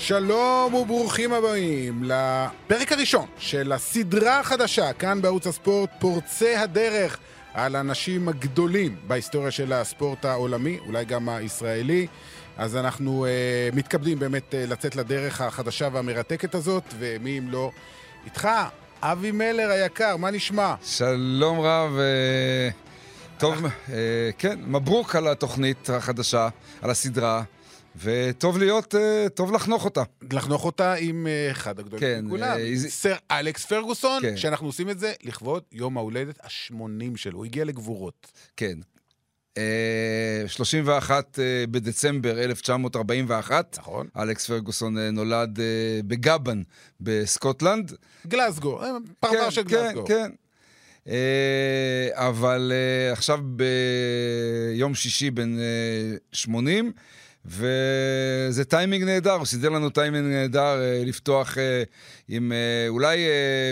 שלום וברוכים הבאים לפרק הראשון של הסדרה החדשה כאן בערוץ הספורט פורצי הדרך על האנשים הגדולים בהיסטוריה של הספורט העולמי, אולי גם הישראלי. אז אנחנו uh, מתכבדים באמת uh, לצאת לדרך החדשה והמרתקת הזאת, ומי אם לא איתך, אבי מלר היקר, מה נשמע? שלום רב, uh, טוב, uh, כן, מברוק על התוכנית החדשה, על הסדרה. וטוב להיות, uh, טוב לחנוך אותה. לחנוך אותה עם uh, אחד הגדולים כן, מכולם, uh, סר אלכס פרגוסון, כן. שאנחנו עושים את זה לכבוד יום ההולדת ה-80 שלו. הוא הגיע לגבורות. כן. Uh, 31 uh, בדצמבר 1941. נכון. אלכס פרגוסון נולד בגבן בסקוטלנד. גלסגו, פרבר כן, של. כן, כן. Uh, אבל עכשיו ביום שישי בן אה, 80, וזה טיימינג נהדר, הוא סידר לנו טיימינג נהדר אה, לפתוח אה, עם אה, אולי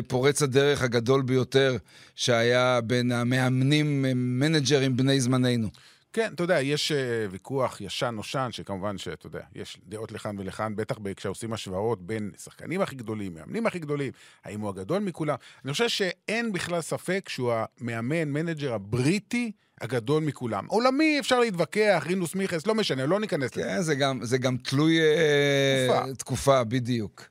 פורץ הדרך הגדול ביותר שהיה בין המאמנים, מנג'רים בני זמננו. כן, אתה יודע, יש ויכוח ישן-נושן, שכמובן שאתה יודע, יש דעות לכאן ולכאן, בטח כשעושים השוואות בין שחקנים הכי גדולים, מאמנים הכי גדולים, האם הוא הגדול מכולם. אני חושב שאין בכלל ספק שהוא המאמן, מנג'ר הבריטי, הגדול מכולם. עולמי אפשר להתווכח, רינוס מיכלס, לא משנה, לא ניכנס לזה. כן, זה גם, זה גם תלוי אה, תקופה. תקופה, בדיוק.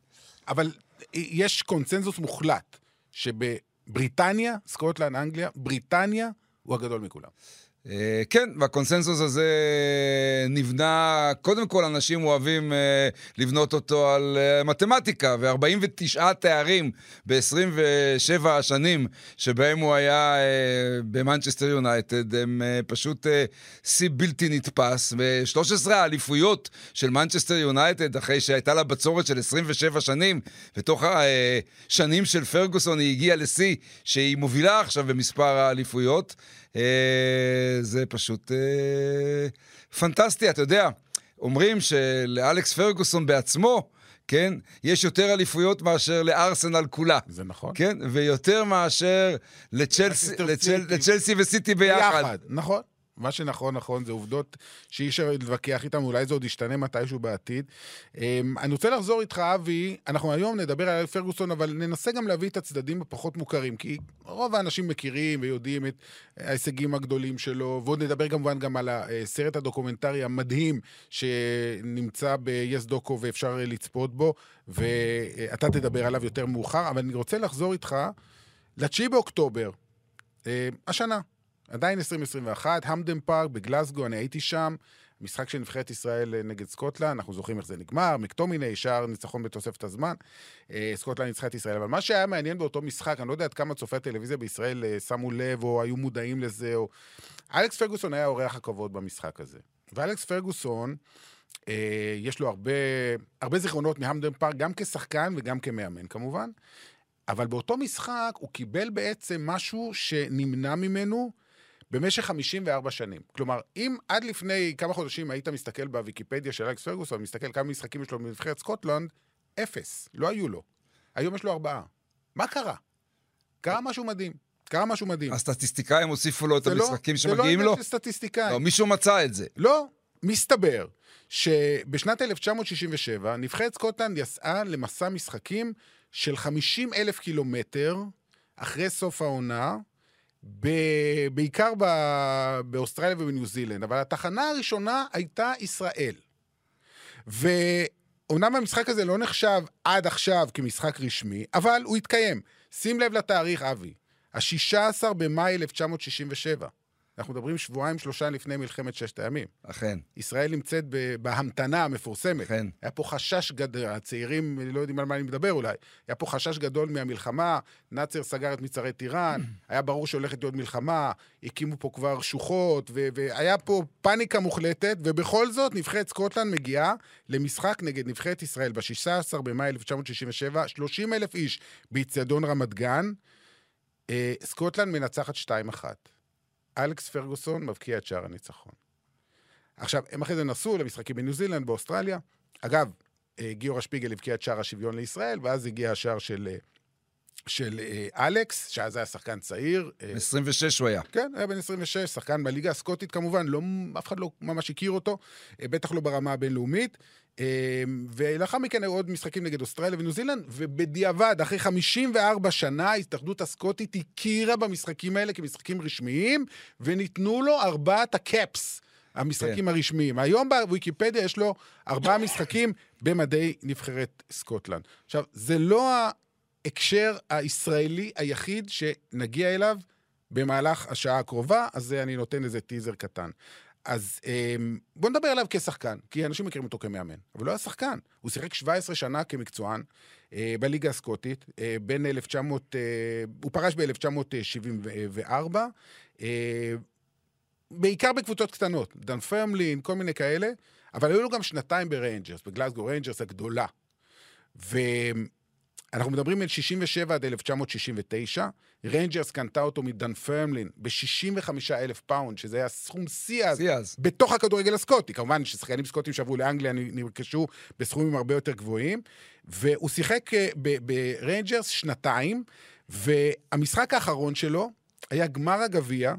אבל יש קונצנזוס מוחלט שבבריטניה, סקוטלנד, אנגליה, בריטניה הוא הגדול מכולם. אה, כן, והקונסנזוס הזה נבנה, קודם כל אנשים אוהבים אה, לבנות אותו על אה, מתמטיקה, ו-49 תארים ב-27 השנים שבהם הוא היה במנצ'סטר יונייטד, הם פשוט שיא בלתי נתפס, ו-13 האליפויות של מנצ'סטר יונייטד, אחרי שהייתה לה בצורת של 27 שנים, ותוך השנים של פרגוסון היא הגיעה לשיא שהיא מובילה עכשיו במספר האליפויות. אה, זה פשוט אה, פנטסטי, אתה יודע. אומרים שלאלכס פרגוסון בעצמו, כן? יש יותר אליפויות מאשר לארסנל כולה. זה נכון. כן? ויותר מאשר לצ'לסי, לצ'ל, לצ'לסי וסיטי ביחד. ביחד, נכון. מה שנכון, נכון, זה עובדות שאי אפשר להתווכח איתן, אולי זה עוד ישתנה מתישהו בעתיד. אמ, אני רוצה לחזור איתך, אבי, אנחנו היום נדבר על פרגוסון, אבל ננסה גם להביא את הצדדים הפחות מוכרים, כי רוב האנשים מכירים ויודעים את ההישגים הגדולים שלו, ועוד נדבר כמובן גם על הסרט הדוקומנטרי המדהים שנמצא ב-yes דוקו ואפשר לצפות בו, ואתה תדבר עליו יותר מאוחר, אבל אני רוצה לחזור איתך ל-9 באוקטובר, אה, השנה. עדיין 2021, המדן פארק בגלסגו, אני הייתי שם. משחק של נבחרת ישראל אה, נגד סקוטלנד, אנחנו זוכרים איך זה נגמר, מקטומיני, שער ניצחון בתוספת הזמן. אה, סקוטלנד ניצחה את ישראל, אבל מה שהיה מעניין באותו משחק, אני לא יודע עד כמה צופי הטלוויזיה בישראל אה, שמו לב או היו מודעים לזה, או... אלכס פרגוסון היה אורח הכבוד במשחק הזה. ואלכס פרגוסון, יש לו הרבה, הרבה זיכרונות מהמדן פארק, גם כשחקן וגם כמאמן כמובן, אבל באותו משחק הוא קיבל בעצם משהו שנמנע ממנו, במשך 54 שנים. כלומר, אם עד לפני כמה חודשים היית מסתכל בוויקיפדיה של אלכס פרגוסון, מסתכל כמה משחקים יש לו בנבחרת סקוטלנד, אפס, לא היו לו. היום יש לו ארבעה. מה קרה? קרה משהו מדהים. קרה משהו מדהים. הסטטיסטיקאים הוסיפו לו את המשחקים לא, שמגיעים לו? זה לא עניין של סטטיסטיקאים. לא, מישהו מצא את זה. לא, מסתבר שבשנת 1967 נבחרת סקוטלנד יצאה למסע משחקים של 50 אלף קילומטר אחרי סוף העונה, ב... בעיקר ב... באוסטרליה ובניו זילנד, אבל התחנה הראשונה הייתה ישראל. ואומנם המשחק הזה לא נחשב עד עכשיו כמשחק רשמי, אבל הוא התקיים. שים לב לתאריך, אבי, ה-16 במאי 1967. אנחנו מדברים שבועיים, שלושה לפני מלחמת ששת הימים. אכן. ישראל נמצאת בהמתנה המפורסמת. אכן. היה פה חשש גדול, הצעירים לא יודעים על מה אני מדבר אולי. היה פה חשש גדול מהמלחמה, נאצר סגר את מצרי טיראן, היה ברור שהולכת להיות מלחמה, הקימו פה כבר שוחות, ו- והיה פה פאניקה מוחלטת, ובכל זאת נבחרת סקוטלנד מגיעה למשחק נגד נבחרת ישראל ב-16 במאי 1967, 30 אלף איש באיצטדיון רמת גן. אה, סקוטלנד מנצחת 2-1. אלכס פרגוסון מבקיע את שער הניצחון. עכשיו, הם אחרי זה נסעו למשחקים בניו זילנד, באוסטרליה. אגב, אה, גיורא שפיגל הבקיע את שער השוויון לישראל, ואז הגיע השער של, אה, של אה, אלכס, שאז היה שחקן צעיר. 26 הוא היה. כן, היה בן 26, שחקן בליגה הסקוטית כמובן, לא, אף אחד לא ממש הכיר אותו, בטח לא ברמה הבינלאומית. ולאחר מכן היו עוד משחקים נגד אוסטרליה וניו זילנד, ובדיעבד, אחרי 54 שנה, ההתאחדות הסקוטית הכירה במשחקים האלה כמשחקים רשמיים, וניתנו לו ארבעת ה caps. המשחקים כן. הרשמיים. היום בוויקיפדיה יש לו ארבעה משחקים במדי נבחרת סקוטלנד. עכשיו, זה לא ההקשר הישראלי היחיד שנגיע אליו במהלך השעה הקרובה, אז אני נותן איזה טיזר קטן. אז אמ, בואו נדבר עליו כשחקן, כי אנשים מכירים אותו כמאמן, אבל הוא היה שחקן. הוא שיחק 17 שנה כמקצוען אה, בליגה הסקוטית, אה, בין 1900, אה, הוא פרש ב-1974, אה, בעיקר בקבוצות קטנות, דנפרמלין, כל מיני כאלה, אבל היו לו גם שנתיים בריינג'רס, בגלסגו ריינג'רס הגדולה. ואנחנו מדברים בין 67 עד 1969, ריינג'רס קנתה אותו מדנפרמלין ב-65 אלף פאונד, שזה היה סכום שיא אז, בתוך הכדורגל הסקוטי. כמובן ששחקנים סקוטים שעברו לאנגליה נרכשו בסכומים הרבה יותר גבוהים, והוא שיחק אה, בריינג'רס שנתיים, והמשחק האחרון שלו היה גמר הגביע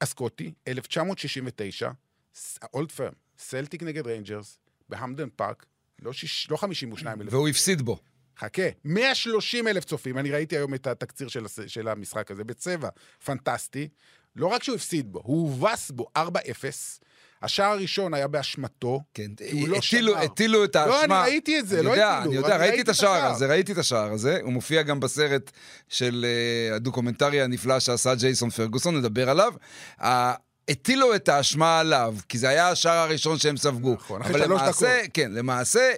הסקוטי, 1969, Old Firm, סלטיק נגד ריינג'רס, בהמדן פארק, לא, שיש, לא 52 אלף. והוא הפסיד בו. חכה, 130 אלף צופים, אני ראיתי היום את התקציר של, של המשחק הזה בצבע, פנטסטי. לא רק שהוא הפסיד בו, הוא הובס בו 4-0. השער הראשון היה באשמתו, כן, הוא לא שמר. הטילו את האשמה. לא, אני ראיתי את זה, לא יודע, הטילו. אני יודע, ראיתי את השער הזה, ראיתי את השער הזה. הוא מופיע גם בסרט של uh, הדוקומנטרי הנפלא שעשה ג'ייסון פרגוסון, נדבר עליו. הטילו את האשמה עליו, כי זה היה השער הראשון שהם ספגו. נכון, אחרי שלוש דקות. כן, למעשה,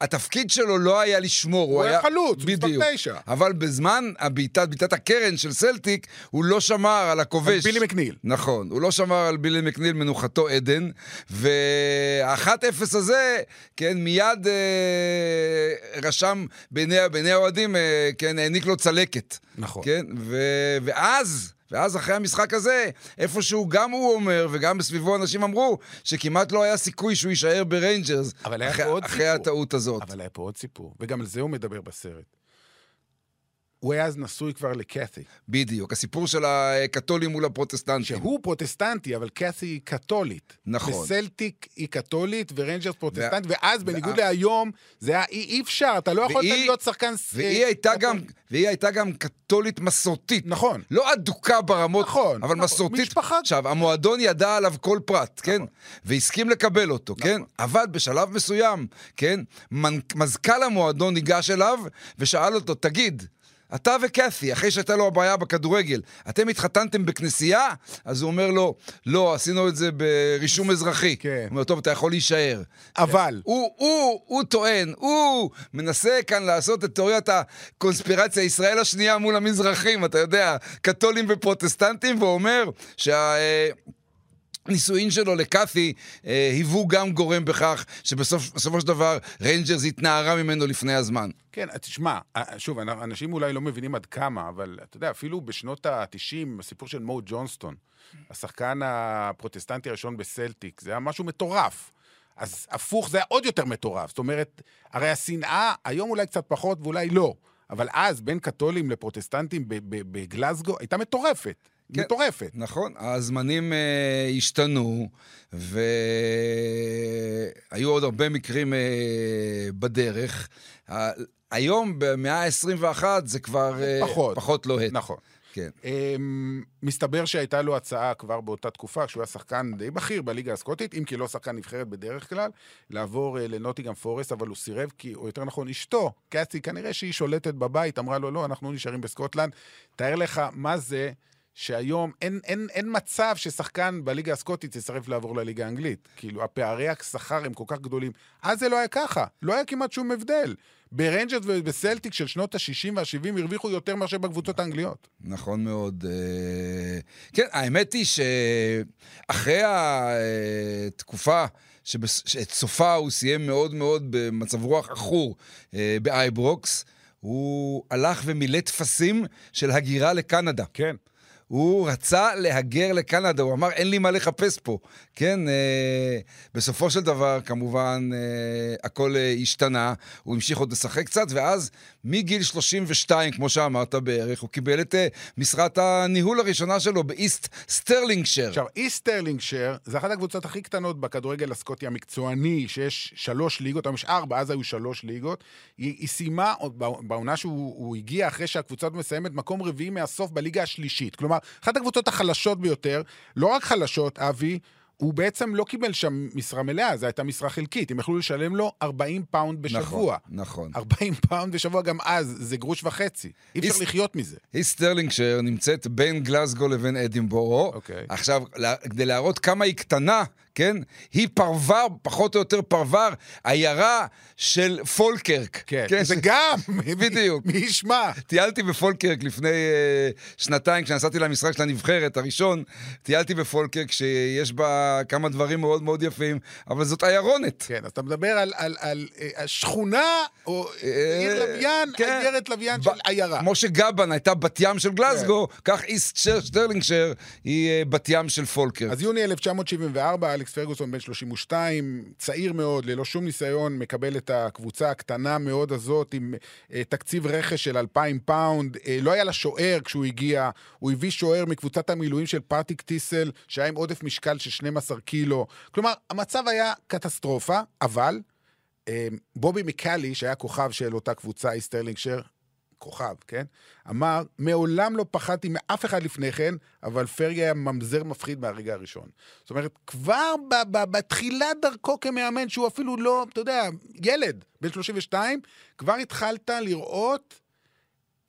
התפקיד שלו לא היה לשמור, הוא, הוא היה חלוץ, בדיוק. תשע. אבל בזמן הבעיטת, בעיטת הקרן של סלטיק, הוא לא שמר על הכובש. על בילי מקניל. נכון, הוא לא שמר על בילי מקניל, מנוחתו עדן, והאחת אפס הזה, כן, מיד אה, רשם בעיני האוהדים, אה, כן, העניק לו צלקת. נכון. כן, ו, ואז... ואז אחרי המשחק הזה, איפשהו גם הוא אומר, וגם בסביבו אנשים אמרו, שכמעט לא היה סיכוי שהוא יישאר בריינג'רס אחרי, אחרי הטעות הזאת. אבל היה פה עוד סיפור, וגם על זה הוא מדבר בסרט. הוא היה אז נשוי כבר לקת'י. בדיוק, הסיפור של הקתולים מול הפרוטסטנטים. שהוא פרוטסטנטי, אבל קת'י היא קתולית. נכון. וסלטיק היא קתולית וריינג'רס פרוטסטנט, ו... ואז בניגוד וה... להיום, זה היה אי, אפשר, אתה לא יכולת והיא... להיות שחקן... והיא הייתה, גם, והיא הייתה גם קתולית מסורתית. נכון. לא אדוקה ברמות, נכון, אבל נכון. מסורתית. משפחה. עכשיו, המועדון ידע עליו כל פרט, כן? נכון. כן? והסכים לקבל אותו, נכון. כן? אבל בשלב מסוים, כן? מזכ"ל המועדון ניגש אליו ושאל אותו, תגיד, אתה וקת'י, אחרי שהייתה לו הבעיה בכדורגל, אתם התחתנתם בכנסייה? אז הוא אומר לו, לא, עשינו את זה ברישום אזרחי. כן. הוא אומר, טוב, אתה יכול להישאר. אבל... הוא, הוא, הוא טוען, הוא מנסה כאן לעשות את תיאוריית הקונספירציה, ישראל השנייה מול המזרחים, אתה יודע, קתולים ופרוטסטנטים, והוא אומר שה... הנישואין שלו לקאתי אה, היוו גם גורם בכך שבסופו של דבר ריינג'רס התנערה ממנו לפני הזמן. כן, תשמע, אה, שוב, אנשים אולי לא מבינים עד כמה, אבל אתה יודע, אפילו בשנות ה-90, הסיפור של מו ג'ונסטון, השחקן הפרוטסטנטי הראשון בסלטיק, זה היה משהו מטורף. אז הפוך זה היה עוד יותר מטורף. זאת אומרת, הרי השנאה, היום אולי קצת פחות ואולי לא, אבל אז בין קתולים לפרוטסטנטים בגלזגו הייתה מטורפת. כן, מטורפת. נכון, הזמנים uh, השתנו, והיו עוד הרבה מקרים uh, בדרך. Uh, היום, במאה ה-21, זה כבר uh, פחות, פחות לוהט. נכון. כן. Um, מסתבר שהייתה לו הצעה כבר באותה תקופה, כשהוא היה שחקן די בכיר בליגה הסקוטית, אם כי לא שחקן נבחרת בדרך כלל, לעבור uh, לנוטיגם פורסט, אבל הוא סירב, כי, או יותר נכון, אשתו, קאסי, כנראה שהיא שולטת בבית, אמרה לו, לא, אנחנו נשארים בסקוטלנד. תאר לך מה זה שהיום אין, אין, אין מצב ששחקן בליגה הסקוטית יסרב לעבור לליגה האנגלית. כאילו, הפערי השכר הם כל כך גדולים. אז זה לא היה ככה, לא היה כמעט שום הבדל. בריינג'רס ובסלטיק של שנות ה-60 וה-70 הרוויחו יותר מאשר בקבוצות האנגליות. נכון מאוד. אה, כן, האמת היא שאחרי התקופה... שאת סופה הוא סיים מאוד מאוד במצב רוח עכור אה, באייברוקס, הוא הלך ומילא טפסים של הגירה לקנדה. כן. הוא רצה להגר לקנדה, הוא אמר, אין לי מה לחפש פה. כן, אה, בסופו של דבר, כמובן, אה, הכל אה, השתנה, הוא המשיך עוד לשחק קצת, ואז מגיל 32, כמו שאמרת בערך, הוא קיבל את אה, משרת הניהול הראשונה שלו באיסט סטרלינגשר. עכשיו, איסט סטרלינגשר זה אחת הקבוצות הכי קטנות בכדורגל הסקוטי המקצועני, שיש שלוש ליגות, היום יש ארבע, אז היו שלוש ליגות. היא, היא סיימה, בעונה שהוא הוא הגיע אחרי שהקבוצה מסיימת, מקום רביעי מהסוף בליגה השלישית. כלומר, אחת הקבוצות החלשות ביותר, לא רק חלשות, אבי, הוא בעצם לא קיבל שם משרה מלאה, זו הייתה משרה חלקית. הם יכלו לשלם לו 40 פאונד בשבוע. נכון, נכון. 40 פאונד בשבוע גם אז, זה גרוש וחצי. אי אפשר לחיות מזה. איסט סטרלינגשר נמצאת בין גלסגו לבין אדינבורו. אוקיי. עכשיו, כדי להראות כמה היא קטנה, כן? היא פרבר, פחות או יותר פרבר, עיירה של פולקרק. כן, זה גם, בדיוק. מי ישמע? טיילתי בפולקרק לפני אה, שנתיים, כשנסעתי למשחק של הנבחרת הראשון, טיילתי בפולקרק שיש בה כמה דברים מאוד מאוד יפים, אבל זאת עיירונת. כן, אז אתה מדבר על, על, על, אה, השכונה, או אה, עיר לוויין, כן. עיירת לוויין ב- של עיירה. כמו שגובאן הייתה בת ים של גלסגו, כך איסט שר- שטרלינגשר היא בת ים של פולקרק. אז יוני 1974, אלכס פרגוסון בן 32, צעיר מאוד, ללא שום ניסיון, מקבל את הקבוצה הקטנה מאוד הזאת עם אה, תקציב רכש של 2,000 פאונד. אה, לא היה לה שוער כשהוא הגיע, הוא הביא שוער מקבוצת המילואים של פרטיק טיסל, שהיה עם עודף משקל של 12 קילו. כלומר, המצב היה קטסטרופה, אבל אה, בובי מקאלי, שהיה כוכב של אותה קבוצה, אי סטרלינגשר, כוכב, כן? אמר, מעולם לא פחדתי מאף אחד לפני כן, אבל פרגי היה ממזר מפחיד מהרגע הראשון. זאת אומרת, כבר ב- ב- בתחילת דרכו כמאמן, שהוא אפילו לא, אתה יודע, ילד, בן 32, כבר התחלת לראות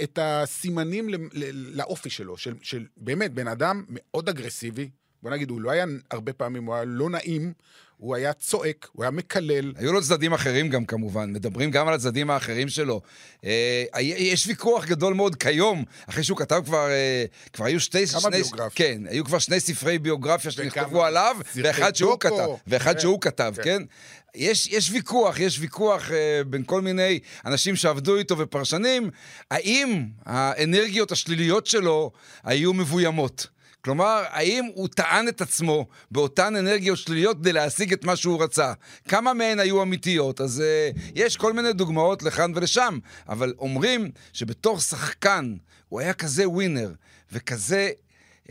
את הסימנים ל- ל- לאופי שלו, של, של באמת בן אדם מאוד אגרסיבי. בוא נגיד, הוא לא היה הרבה פעמים, הוא היה לא נעים, הוא היה צועק, הוא היה מקלל. היו לו צדדים אחרים גם כמובן, מדברים גם על הצדדים האחרים שלו. אה, יש ויכוח גדול מאוד כיום, אחרי שהוא כתב כבר, אה, כבר היו שתי... כמה שני, ביוגרפיות. כן, היו כבר שני ספרי ביוגרפיה שנכתבו עליו, ואחד שהוא דוקו. כתב, ואחד כן, שהוא כתב, כן. כן? יש, יש ויכוח, יש ויכוח אה, בין כל מיני אנשים שעבדו איתו ופרשנים, האם האנרגיות השליליות שלו היו מבוימות. כלומר, האם הוא טען את עצמו באותן אנרגיות שליליות כדי להשיג את מה שהוא רצה? כמה מהן היו אמיתיות? אז אה, יש כל מיני דוגמאות לכאן ולשם, אבל אומרים שבתור שחקן הוא היה כזה ווינר וכזה...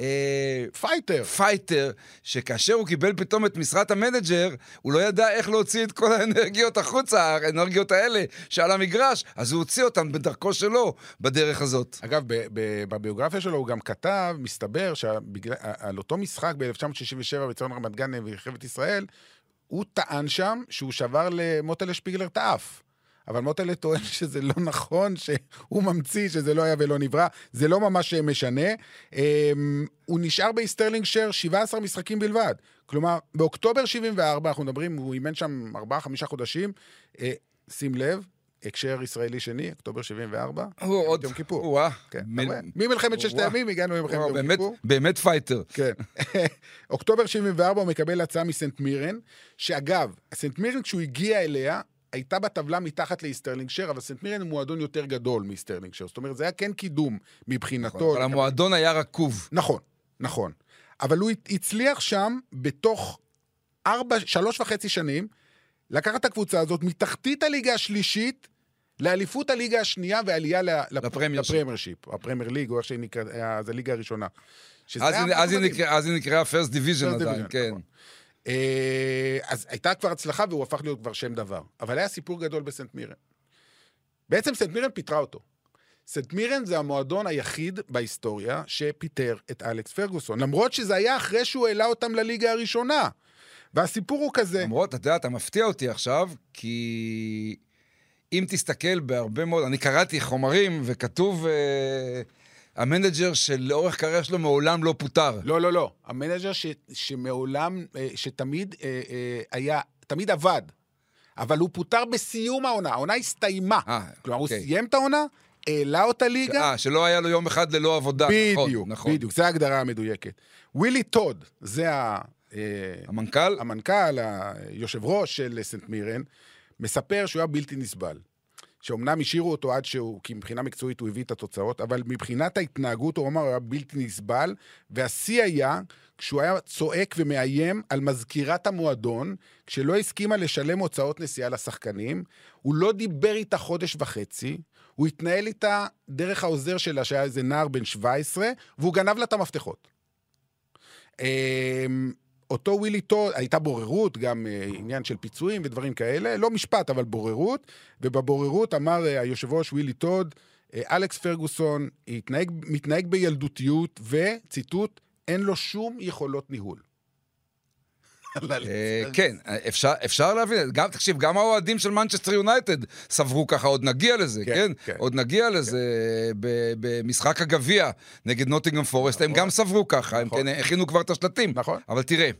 אה, פייטר. פייטר, שכאשר הוא קיבל פתאום את משרת המנג'ר, הוא לא ידע איך להוציא את כל האנרגיות החוצה, האנרגיות האלה שעל המגרש, אז הוא הוציא אותן בדרכו שלו, בדרך הזאת. אגב, בביוגרפיה שלו הוא גם כתב, מסתבר, שבגלל, על אותו משחק ב-1967 בציון רמת גן במלחמת ישראל, הוא טען שם שהוא שבר למוטלה שפיגלר את האף. אבל מוטלה טוען שזה לא נכון, שהוא ממציא שזה לא היה ולא נברא, זה לא ממש משנה. אמ, הוא נשאר באיסטרלינגשר 17 משחקים בלבד. כלומר, באוקטובר 74, אנחנו מדברים, הוא אימן שם 4-5 חודשים, אה, שים לב, הקשר ישראלי שני, אוקטובר 74, הוא עוד... יום כיפור. וואה. כן, רואה? ממלחמת ששת. הימים הגענו למלחמת יום באמת, כיפור. באמת פייטר. כן. אוקטובר 74 הוא מקבל הצעה מסנט מירן, שאגב, סנט מירן כשהוא הגיע אליה, הייתה בטבלה מתחת לאיסט סטרלינגשר, אבל סנט מירן הוא מועדון יותר גדול מאיסט סטרלינגשר. זאת אומרת, זה היה כן קידום מבחינתו. אבל המועדון היה רקוב. נכון, נכון. אבל הוא הצליח שם בתוך ארבע, שלוש וחצי שנים, לקחת את הקבוצה הזאת מתחתית הליגה השלישית לאליפות הליגה השנייה ועלייה ל- לפ- לפרמיירשיפ. לפרמיירשיפ, או הפרמייר ליג, או איך שהיא נקראת, אז הליגה הראשונה. אז היא- נקראה First Division עדיין, כן. נכון. אה, אז הייתה כבר הצלחה והוא הפך להיות כבר שם דבר. אבל היה סיפור גדול בסנט מירן. בעצם סנט מירן פיטרה אותו. סנט מירן זה המועדון היחיד בהיסטוריה שפיטר את אלכס פרגוסון, למרות שזה היה אחרי שהוא העלה אותם לליגה הראשונה. והסיפור הוא כזה, למרות, אתה יודע, אתה מפתיע אותי עכשיו, כי אם תסתכל בהרבה מאוד, אני קראתי חומרים וכתוב, אה, המנג'ר שלאורך קריירה שלו מעולם לא פוטר. לא, לא, לא, המנג'ר ש, שמעולם, אה, שתמיד אה, אה, היה, תמיד עבד, אבל הוא פוטר בסיום העונה, העונה הסתיימה. אה, כלומר, הוא אוקיי. סיים את העונה, העלה אותה ליגה, אה, שלא היה לו יום אחד ללא עבודה. נכון, בדיוק, נכון. בדיוק, זו ההגדרה המדויקת. ווילי טוד, זה ה... המנכ"ל? המנכ"ל, היושב ראש של סנט מירן, מספר שהוא היה בלתי נסבל. שאומנם השאירו אותו עד שהוא, כי מבחינה מקצועית הוא הביא את התוצאות, אבל מבחינת ההתנהגות, הוא אמר, הוא היה בלתי נסבל, והשיא היה כשהוא היה צועק ומאיים על מזכירת המועדון, כשלא הסכימה לשלם הוצאות נסיעה לשחקנים, הוא לא דיבר איתה חודש וחצי, הוא התנהל איתה דרך העוזר שלה, שהיה איזה נער בן 17, והוא גנב לה את המפתחות. אותו ווילי טוד, הייתה בוררות, גם אה, עניין של פיצויים ודברים כאלה, לא משפט, אבל בוררות, ובבוררות אמר אה, היושב ראש ווילי טוד, אה, אלכס פרגוסון התנהג, מתנהג בילדותיות, וציטוט, אין לו שום יכולות ניהול. אה, כן, אפשר, אפשר להבין, גם, תקשיב, גם האוהדים של מנצ'סטר יונייטד סברו ככה, עוד נגיע לזה, כן? כן? כן. עוד נגיע כן. לזה במשחק הגביע נגד נוטינגרם פורסט, נכון. הם גם סברו ככה, נכון. הם כן הכינו כבר את השלטים. נכון. אבל תראה,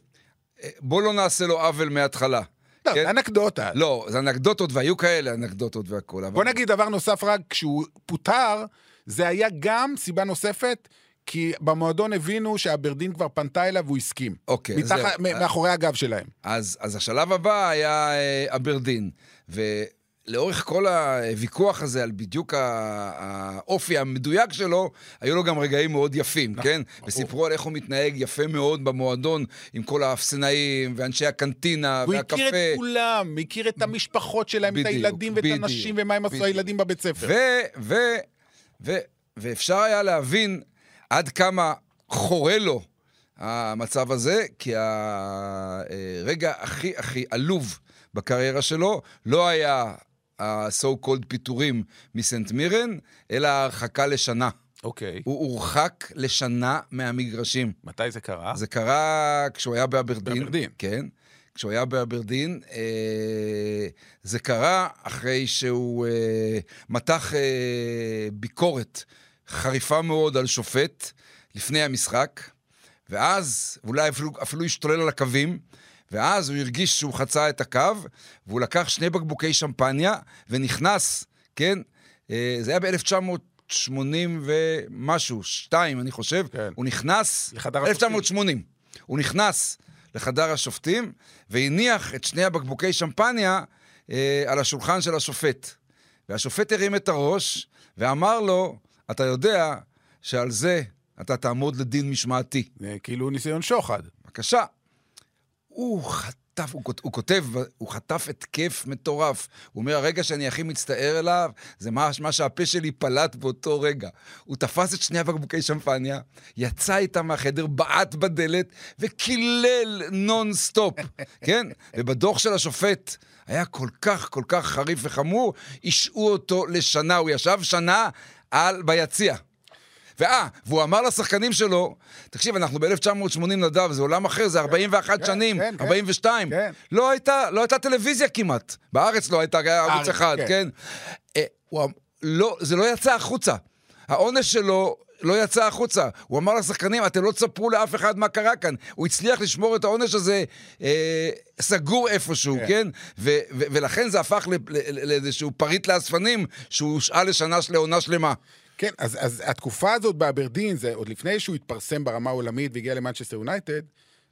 בוא לא נעשה לו עוול מההתחלה. לא, כן? זה אנקדוטה. לא, זה אנקדוטות, והיו כאלה אנקדוטות והכול. אבל... בוא נגיד דבר נוסף רק, כשהוא פוטר, זה היה גם סיבה נוספת כי במועדון הבינו שאברדין כבר פנתה אליו והוא הסכים. אוקיי. מתח... זה... מאחורי הגב שלהם. אז, אז השלב הבא היה אה, אברדין. ולאורך כל הוויכוח הזה על בדיוק האופי המדויק שלו, היו לו גם רגעים מאוד יפים, נכון, כן? וסיפרו על איך הוא מתנהג יפה מאוד במועדון, עם כל האפסנאים ואנשי הקנטינה הוא והקפה. הוא הכיר את כולם, הכיר את המשפחות שלהם, בדיוק, את הילדים ואת בדיוק, הנשים, ומה הם עשו הילדים בבית ספר. ו... ו... ו... ואפשר היה להבין עד כמה חורה לו המצב הזה, כי הרגע הכי הכי עלוב בקריירה שלו לא היה ה-so called פיטורים מסנט מירן, אלא הרחקה לשנה. אוקיי. Okay. הוא הורחק לשנה מהמגרשים. מתי זה קרה? זה קרה כשהוא היה באברדין. באברדין. כן. כשהוא היה באברדין, אה, זה קרה אחרי שהוא אה, מתח אה, ביקורת חריפה מאוד על שופט לפני המשחק, ואז אולי אפילו, אפילו השתולל על הקווים, ואז הוא הרגיש שהוא חצה את הקו, והוא לקח שני בקבוקי שמפניה ונכנס, כן? אה, זה היה ב-1980 ומשהו, שתיים, אני חושב. כן. הוא נכנס... לחדר השופטים. 1980. הוא נכנס לחדר השופטים והניח את שני הבקבוקי שמפניה אה, על השולחן של השופט. והשופט הרים את הראש ואמר לו, אתה יודע שעל זה אתה תעמוד לדין משמעתי. זה כאילו ניסיון שוחד. בבקשה. הוא חטף, הוא, הוא כותב, הוא חטף התקף מטורף. הוא אומר, הרגע שאני הכי מצטער אליו, זה מה, מה שהפה שלי פלט באותו רגע. הוא תפס את שני הבקבוקי שמפניה, יצא איתם מהחדר, בעט בדלת, וקילל נונסטופ, כן? ובדוח של השופט, היה כל כך, כל כך חריף וחמור, השעו אותו לשנה. הוא ישב שנה על, ביציע. ואה, והוא אמר לשחקנים שלו, תקשיב, אנחנו ב-1980 נדב, זה עולם אחר, זה 41 כן, שנים, כן, 42. כן. לא, הייתה, לא הייתה טלוויזיה כמעט. בארץ לא הייתה, היה ערוץ אחד, כן? כן? אה, הוא, אמ- לא, זה לא יצא החוצה. העונש שלו לא יצא החוצה. הוא אמר לשחקנים, אתם לא תספרו לאף אחד מה קרה כאן. הוא הצליח לשמור את העונש הזה אה, סגור איפשהו, כן? כן? ו- ו- ולכן זה הפך לאיזשהו פריט לאספנים, שהוא הושעה לשנה, לעונה שלמה. כן, אז, אז התקופה הזאת באברדין, זה עוד לפני שהוא התפרסם ברמה העולמית והגיע למנצ'סטר יונייטד,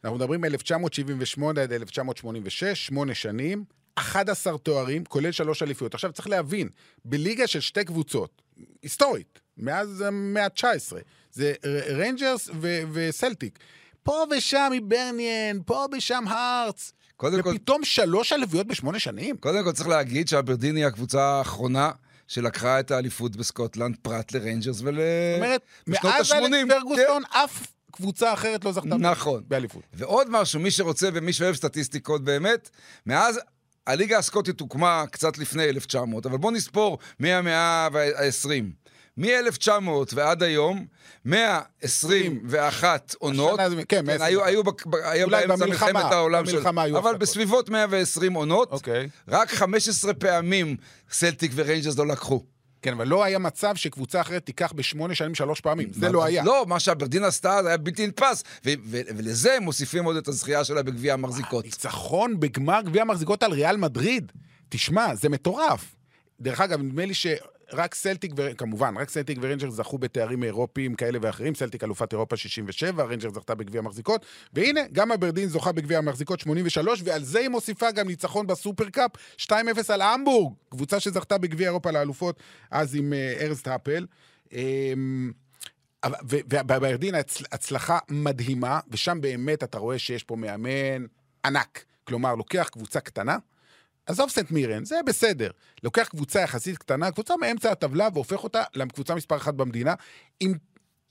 אנחנו מדברים מ-1978 עד 1986, שמונה שנים, 11 תוארים, כולל שלוש אליפויות. עכשיו צריך להבין, בליגה של שתי קבוצות, היסטורית, מאז המאה ה-19, זה ריינג'רס וסלטיק. פה ושם היברניאן, פה ושם הארטס. קודם ופתאום כל... שלוש אליפויות בשמונה שנים? קודם כל צריך להגיד שאברדין היא הקבוצה האחרונה שלקחה את האליפות בסקוטלנד, פרט לריינג'רס ול... זאת אומרת, מאז אלכס פרגוסון כן. אף קבוצה אחרת לא זכתה נכון. באליפות. ועוד משהו, מי שרוצה ומי שאוהב סטטיסטיקות באמת, מאז הליגה הסקוטית הוקמה קצת לפני 1900, אבל בואו נספור מהמאה ה-20. מ-1900 ועד היום, 121 עונות, כן, כן היו, היו, היו באמצע מלחמת העולם של... אבל בסביבות 120 עונות, אוקיי. רק 15 פעמים סלטיק וריינג'רס לא לקחו. כן, אבל לא היה מצב שקבוצה אחרת תיקח בשמונה שנים שלוש פעמים, זה לא היה. לא, מה שאברדין עשתה זה היה בלתי נתפס, ולזה מוסיפים עוד את הזכייה שלה בגביע המחזיקות. ניצחון בגמר גביע המחזיקות על ריאל מדריד, תשמע, זה מטורף. דרך אגב, נדמה לי ש... רק סלטיק, ו... כמובן, רק סלטיק וריינג'רס זכו בתארים אירופיים כאלה ואחרים, סלטיק אלופת אירופה 67, ריינג'רס זכתה בגביע המחזיקות, והנה, גם אברדין זוכה בגביע המחזיקות 83, ועל זה היא מוסיפה גם ניצחון בסופרקאפ, 2-0 על המבורג, קבוצה שזכתה בגביע אירופה לאלופות, אז עם אה, ארנסט האפל. אמ, ובאברדין הצלחה מדהימה, ושם באמת אתה רואה שיש פה מאמן ענק. כלומר, לוקח קבוצה קטנה, עזוב סנט מירן, זה בסדר. לוקח קבוצה יחסית קטנה, קבוצה מאמצע הטבלה, והופך אותה לקבוצה מספר אחת במדינה, עם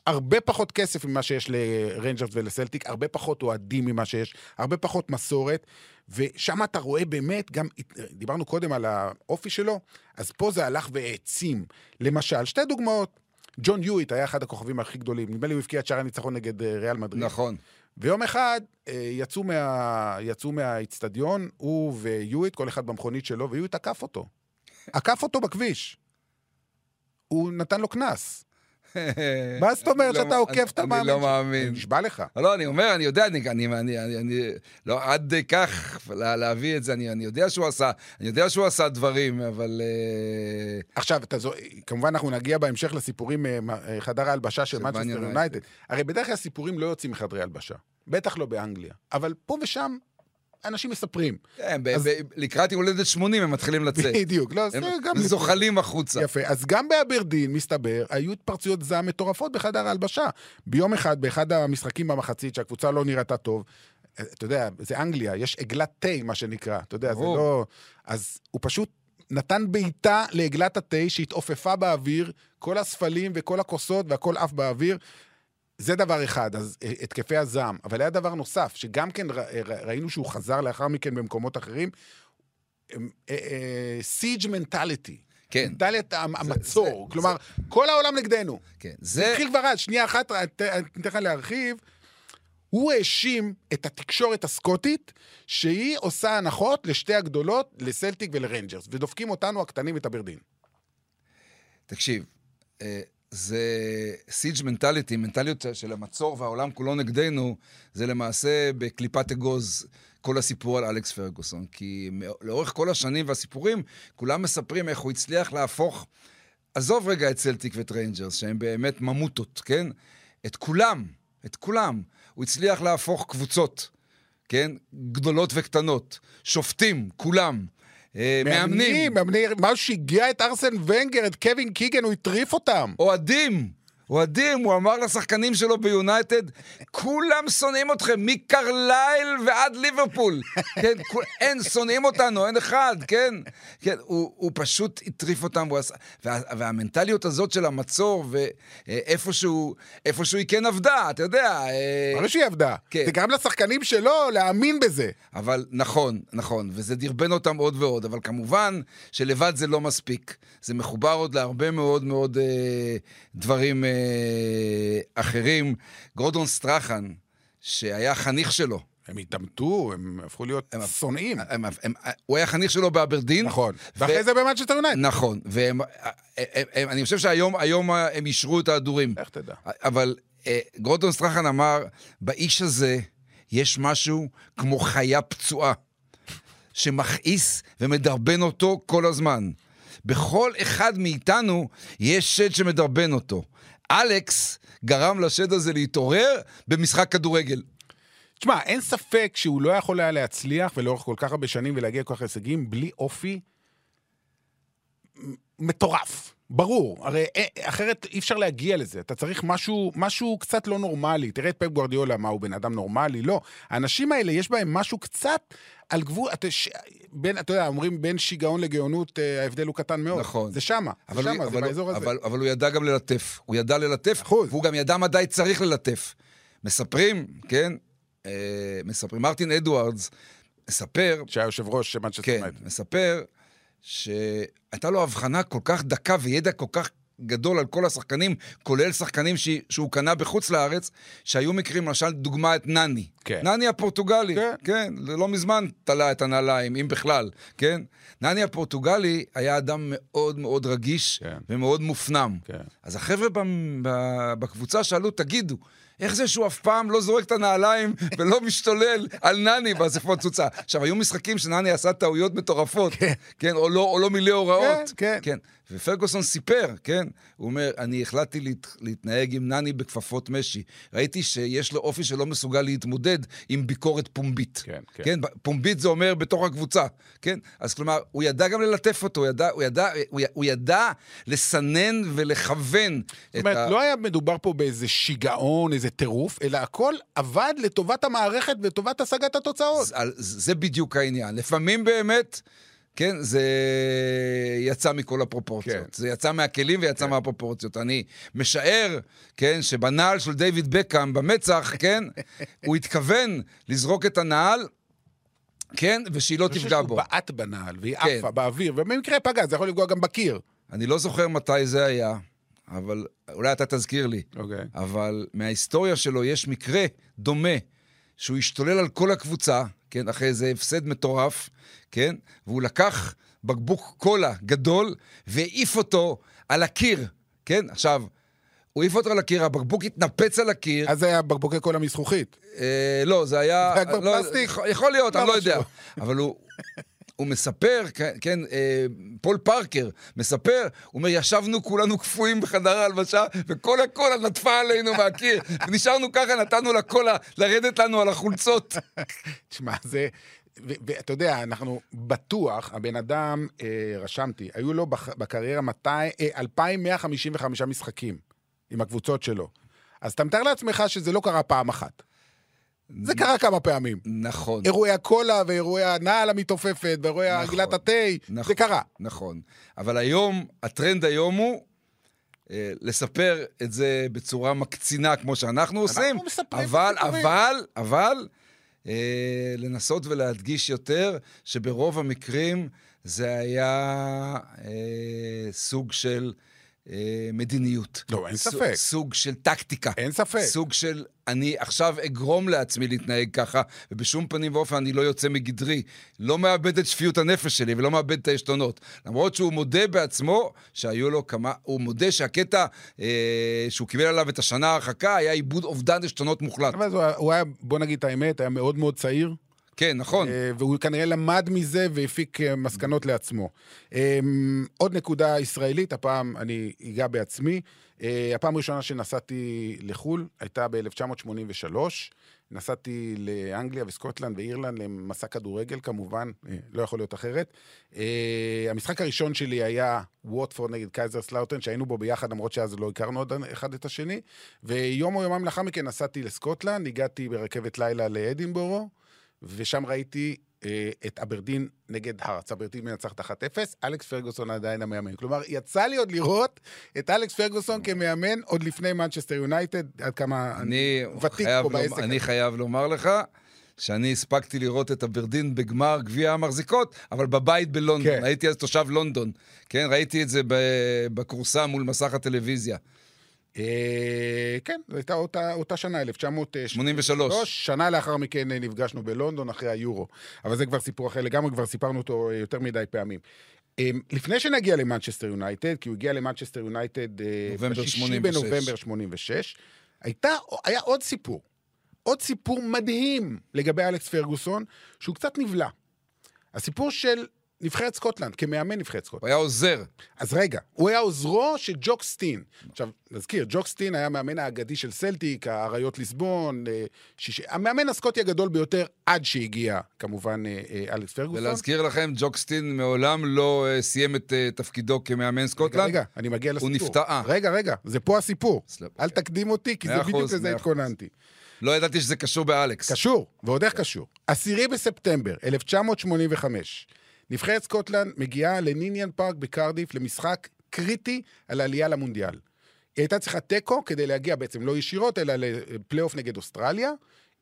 הרבה פחות כסף ממה שיש לרנג'רס ולסלטיק, הרבה פחות אוהדים ממה שיש, הרבה פחות מסורת, ושם אתה רואה באמת, גם דיברנו קודם על האופי שלו, אז פה זה הלך והעצים. למשל, שתי דוגמאות. ג'ון יואיט היה אחד הכוכבים הכי גדולים, נדמה לי הוא הבקיע את שער הניצחון נגד אה, ריאל מדריד. נכון. ויום אחד אה, יצאו, מה, יצאו מהאיצטדיון, הוא ויואיט, כל אחד במכונית שלו, ויואיט עקף אותו. עקף אותו בכביש. הוא נתן לו קנס. מה זאת אומרת לא שאתה עוקף את המאמן? אני לא מאמין. נשבע לך. לא, אני אומר, אני יודע, אני, לא עד כך לה, להביא את זה, אני, יודע שהוא עשה, אני יודע שהוא עשה דברים, אבל... אה, עכשיו, כמובן אנחנו נגיע בהמשך לסיפורים מחדר אה, ההלבשה של מנצ'סטר יונייטד. הרי בדרך כלל סיפורים לא יוצאים מחדרי הלבשה. בטח לא באנגליה. אבל פה ושם אנשים מספרים. כן, אז... לקראת יום הולדת 80 הם מתחילים לצאת. בדיוק, לא, זה גם... הם זוחלים החוצה. יפה, אז גם באברדין, מסתבר, היו התפרצויות זעם מטורפות בחדר ההלבשה. ביום אחד, באחד המשחקים במחצית, שהקבוצה לא נראתה טוב, אתה יודע, זה אנגליה, יש עגלת תה, מה שנקרא, אתה יודע, זה לא... אז הוא פשוט נתן בעיטה לעגלת התה שהתעופפה באוויר, כל הספלים וכל הכוסות והכל עף באוויר, זה דבר אחד, אז אה, התקפי הזעם. אבל היה דבר נוסף, שגם כן אה, ראינו שהוא חזר לאחר מכן במקומות אחרים, סיג' מנטליטי. כן. מנטליית המצור. זה, כלומר, זה... כל העולם נגדנו. כן. זה... התחיל כבר אז, שנייה אחת, אני אתן לך להרחיב. הוא האשים את התקשורת הסקוטית שהיא עושה הנחות לשתי הגדולות, לסלטיק ולרנג'רס, ודופקים אותנו הקטנים את אברדין. תקשיב, אה, זה siege mentality, מנטליות של המצור והעולם כולו נגדנו, זה למעשה בקליפת אגוז כל הסיפור על אלכס פרגוסון. כי לאורך כל השנים והסיפורים, כולם מספרים איך הוא הצליח להפוך, עזוב רגע את סלטיק ואת ריינג'רס, שהם באמת ממותות, כן? את כולם, את כולם. הוא הצליח להפוך קבוצות, כן? גדולות וקטנות, שופטים, כולם. אה, מאמנים. מאמנים, משהו שהגיע את ארסן ונגר, את קווין קיגן, הוא הטריף אותם. אוהדים. אוהדים, הוא אמר לשחקנים שלו ביונייטד, כולם שונאים אתכם, מקרלייל ועד ליברפול. כן, כול, אין, שונאים אותנו, אין אחד, כן? כן, הוא, הוא פשוט הטריף אותם, עשה, וה, והמנטליות הזאת של המצור, ואיפשהו, איפשהו היא כן עבדה, אתה יודע. ברור אה, שהיא עבדה. כן. זה גרם לשחקנים שלו להאמין בזה. אבל נכון, נכון, וזה דרבן אותם עוד ועוד, אבל כמובן שלבד זה לא מספיק. זה מחובר עוד להרבה מאוד מאוד אה, דברים אה, אחרים. גורדון סטרחן, שהיה חניך שלו. הם התעמתו, הם הפכו להיות הם, שונאים. הם, הם, הם, הוא היה חניך שלו באברדין. נכון. ו... ואחרי זה במאצ'סטר יונייטד. נכון. ואני חושב שהיום היום הם אישרו את ההדורים. איך תדע. אבל אה, גורדון סטרחן אמר, באיש הזה יש משהו כמו חיה פצועה, שמכעיס ומדרבן אותו כל הזמן. בכל אחד מאיתנו יש שד שמדרבן אותו. אלכס גרם לשד הזה להתעורר במשחק כדורגל. תשמע, אין ספק שהוא לא יכול היה להצליח ולאורך כל כך הרבה שנים ולהגיע לכל כך הישגים בלי אופי מטורף. ברור, הרי אה, אחרת אי אפשר להגיע לזה. אתה צריך משהו, משהו קצת לא נורמלי. תראה את פפ גוורדיולה, מה הוא בן אדם נורמלי? לא. האנשים האלה, יש בהם משהו קצת על גבול, אתה, ש... בין, אתה יודע, אומרים בין שיגעון לגאונות, אה, ההבדל הוא קטן מאוד. נכון. זה שמה, זה שמה, הוא, זה באזור הזה. אבל, אבל הוא ידע גם ללטף. הוא ידע ללטף, אחוז. והוא גם ידע מתי צריך ללטף. מספרים, כן? אה, מספרים, מרטין אדוארדס מספר... שהיה יושב ראש של מנצ'סטר כן, מספר שהייתה לו הבחנה כל כך דקה וידע כל כך גדול על כל השחקנים, כולל שחקנים ש... שהוא קנה בחוץ לארץ, שהיו מקרים, למשל, דוגמה את נני. כן. נני הפורטוגלי, כן. כן, לא מזמן תלה את הנעליים, אם בכלל, כן? נני הפורטוגלי היה אדם מאוד מאוד רגיש כן. ומאוד מופנם. כן. אז החבר'ה ב... ב... בקבוצה שאלו, תגידו, איך זה שהוא אף פעם לא זורק את הנעליים ולא משתולל על נני באספות תצוצה? עכשיו, היו משחקים שנני עשה טעויות מטורפות, כן, כן או, לא, או לא מילא הוראות. כן, כן. כן. ופרגוסון סיפר, כן? הוא אומר, אני החלטתי להת, להתנהג עם נני בכפפות משי. ראיתי שיש לו אופי שלא מסוגל להתמודד עם ביקורת פומבית. כן, כן. כן? פומבית זה אומר בתוך הקבוצה, כן? אז כלומר, הוא ידע גם ללטף אותו, הוא ידע, הוא ידע, הוא, הוא ידע לסנן ולכוון זאת אומרת, ה... לא היה מדובר פה באיזה שיגעון, איזה טירוף, אלא הכל עבד לטובת המערכת ולטובת השגת התוצאות. זה, זה בדיוק העניין. לפעמים באמת... כן, זה יצא מכל הפרופורציות. כן. זה יצא מהכלים ויצא כן. מהפרופורציות. אני משער, כן, שבנעל של דיוויד בקאם במצח, כן, הוא התכוון לזרוק את הנעל, כן, ושהיא לא תפגע בו. אני חושב שהוא בעט בנעל, והיא כן. עפה באוויר, ובמקרה פגע, זה יכול לפגוע גם בקיר. אני לא זוכר מתי זה היה, אבל אולי אתה תזכיר לי. אוקיי. אבל מההיסטוריה שלו יש מקרה דומה, שהוא השתולל על כל הקבוצה, כן, אחרי איזה הפסד מטורף, כן, והוא לקח בקבוק קולה גדול והעיף אותו על הקיר, כן? עכשיו, הוא העיף אותו על הקיר, הבקבוק התנפץ על הקיר. אז זה היה בקבוקי קולה מזכוכית. אה, לא, זה היה... זה היה כבר לא, פלסטיק? יכול להיות, אני לא לא יודע. אבל הוא... הוא מספר, כן, כן אה, פול פארקר מספר, הוא אומר, ישבנו כולנו קפואים בחדר ההלבשה, וכל הקולה נטפה עלינו מהקיר, ונשארנו ככה, נתנו לקולה לרדת לנו על החולצות. תשמע, זה... ואתה יודע, אנחנו בטוח, הבן אדם, אה, רשמתי, היו לו בח, בקריירה 200, אה, 2,155 משחקים עם הקבוצות שלו. אז אתה מתאר לעצמך שזה לא קרה פעם אחת. זה קרה כמה פעמים. נכון. אירועי הקולה ואירועי הנעל המתעופפת ואירועי נכון, עגלת התה, נכון, זה קרה. נכון. אבל היום, הטרנד היום הוא אה, לספר את זה בצורה מקצינה כמו שאנחנו עושים, מספרים אבל, סיפורים. אבל, אבל, אה, לנסות ולהדגיש יותר שברוב המקרים זה היה אה, סוג של מדיניות. לא, אין סוג- ספק. סוג של טקטיקה. אין ספק. סוג של, אני עכשיו אגרום לעצמי להתנהג ככה, ובשום פנים ואופן אני לא יוצא מגדרי. לא מאבד את שפיות הנפש שלי ולא מאבד את העשתונות. למרות שהוא מודה בעצמו שהיו לו כמה, הוא מודה שהקטע אה, שהוא קיבל עליו את השנה ההרחקה היה איבוד אובדן עשתונות מוחלט. אבל הוא היה- הוא היה, בוא נגיד את האמת, היה מאוד מאוד צעיר. כן, נכון. אה, והוא כנראה למד מזה והפיק אה, מסקנות לעצמו. אה, עוד נקודה ישראלית, הפעם אני אגע בעצמי. הפעם הראשונה שנסעתי לחו"ל הייתה ב-1983. נסעתי לאנגליה וסקוטלנד ואירלנד למסע כדורגל, כמובן, לא יכול להיות אחרת. המשחק הראשון שלי היה ווטפורד נגד קייזר סלאוטן, שהיינו בו ביחד, למרות שאז לא הכרנו עוד אחד את השני. ויום או יומיים לאחר מכן נסעתי לסקוטלנד, הגעתי ברכבת לילה לאדינבורו. ושם ראיתי אה, את אברדין נגד הארטס. אברדין מנצחת 1-0, אלכס פרגוסון עדיין המאמן. כלומר, יצא לי עוד לראות את אלכס פרגוסון כמאמן עוד לפני מנצ'סטר יונייטד, עד כמה אני, ותיק חייב פה לומר, בעסק. אני הזה. חייב לומר לך שאני הספקתי לראות את אברדין בגמר גביע המחזיקות, אבל בבית בלונדון. כן. הייתי אז תושב לונדון. כן, ראיתי את זה בכורסה מול מסך הטלוויזיה. אה, כן, זו הייתה אותה, אותה שנה, 1983. 83. שנה לאחר מכן אה, נפגשנו בלונדון אחרי היורו. אבל זה כבר סיפור אחר לגמרי, כבר סיפרנו אותו אה, יותר מדי פעמים. לפני שנגיע למנצ'סטר יונייטד, כי הוא הגיע למנצ'סטר יונייטד אה, נובמבר בשישי 86. בנובמבר 86, הייתה, היה עוד סיפור. עוד סיפור מדהים לגבי אלכס פרגוסון, שהוא קצת נבלע. הסיפור של נבחרת סקוטלנד, כמאמן נבחרת סקוטלנד. הוא היה עוזר. אז רגע, הוא היה עוזרו של ג'וק סטין. עכשיו, נזכיר, ג'וק סטין היה המאמן האגדי של סלטיק, האריות מליסבון, אה, שיש... המאמן הסקוטי הגדול ביותר עד שהגיע, כמובן, אה, אה, אלכס פרגוסון. ולהזכיר לכם, ג'וק סטין מעולם לא סיים את תפקידו כמאמן רגע, סקוטלנד. רגע, אני מגיע לסיפור. נפתע. רגע, רגע, זה פה הסיפור. סלב, אל תקדים אותי, כי זה בדיוק לזה. התכוננתי. לא ידעתי שזה קשור באלכס. קשור, ועוד איך קשור. עשירי בספטמבר 1985, נבחרת סקוטלנד מגיעה לניניאן פארק בקרדיף למשחק קריטי על העלייה למונדיאל. היא הייתה צריכה תיקו כדי להגיע בעצם לא ישירות, אלא לפלייאוף נגד אוסטרליה.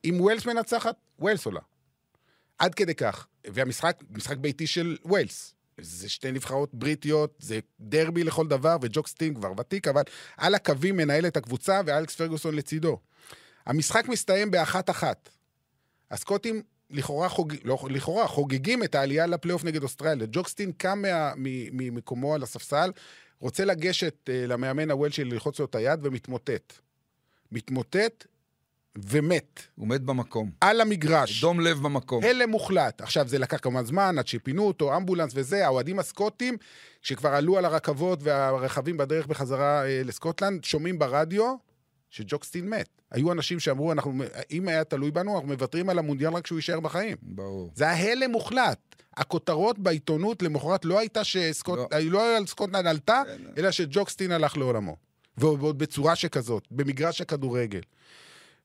אם ווילס מנצחת, ווילס עולה. עד כדי כך. והמשחק, משחק ביתי של ווילס. זה שתי נבחרות בריטיות, זה דרבי לכל דבר, וג'וק סטין כבר ותיק, אבל על הקווים מנהל את הקבוצה, ואלכס פרגוסון לצידו. המשחק מסתיים באחת-אחת. הסקוטים לכאורה, חוג... לא, לכאורה חוגגים את העלייה לפלייאוף נגד אוסטרליה. ג'וקסטין קם מה... מ- ממקומו על הספסל, רוצה לגשת uh, למאמן הוולשי ללחוץ לו את היד ומתמוטט. מתמוטט ומת. הוא מת במקום. על המגרש. דום לב במקום. הלם מוחלט. עכשיו, זה לקח כמובן זמן עד שפינו אותו, אמבולנס וזה, האוהדים הסקוטים, שכבר עלו על הרכבות והרכבים בדרך בחזרה אה, לסקוטלנד, שומעים ברדיו שג'וקסטין מת. היו אנשים שאמרו, אנחנו, אם היה תלוי בנו, אנחנו מוותרים על המונדיאל רק שהוא יישאר בחיים. ברור. זה היה הלם מוחלט. הכותרות בעיתונות למחרת לא הייתה שסקוט... לא, לא על סקוטלנד עלתה, כן. אלא שג'וקסטין הלך לעולמו. ועוד בצורה שכזאת, במגרש הכדורגל.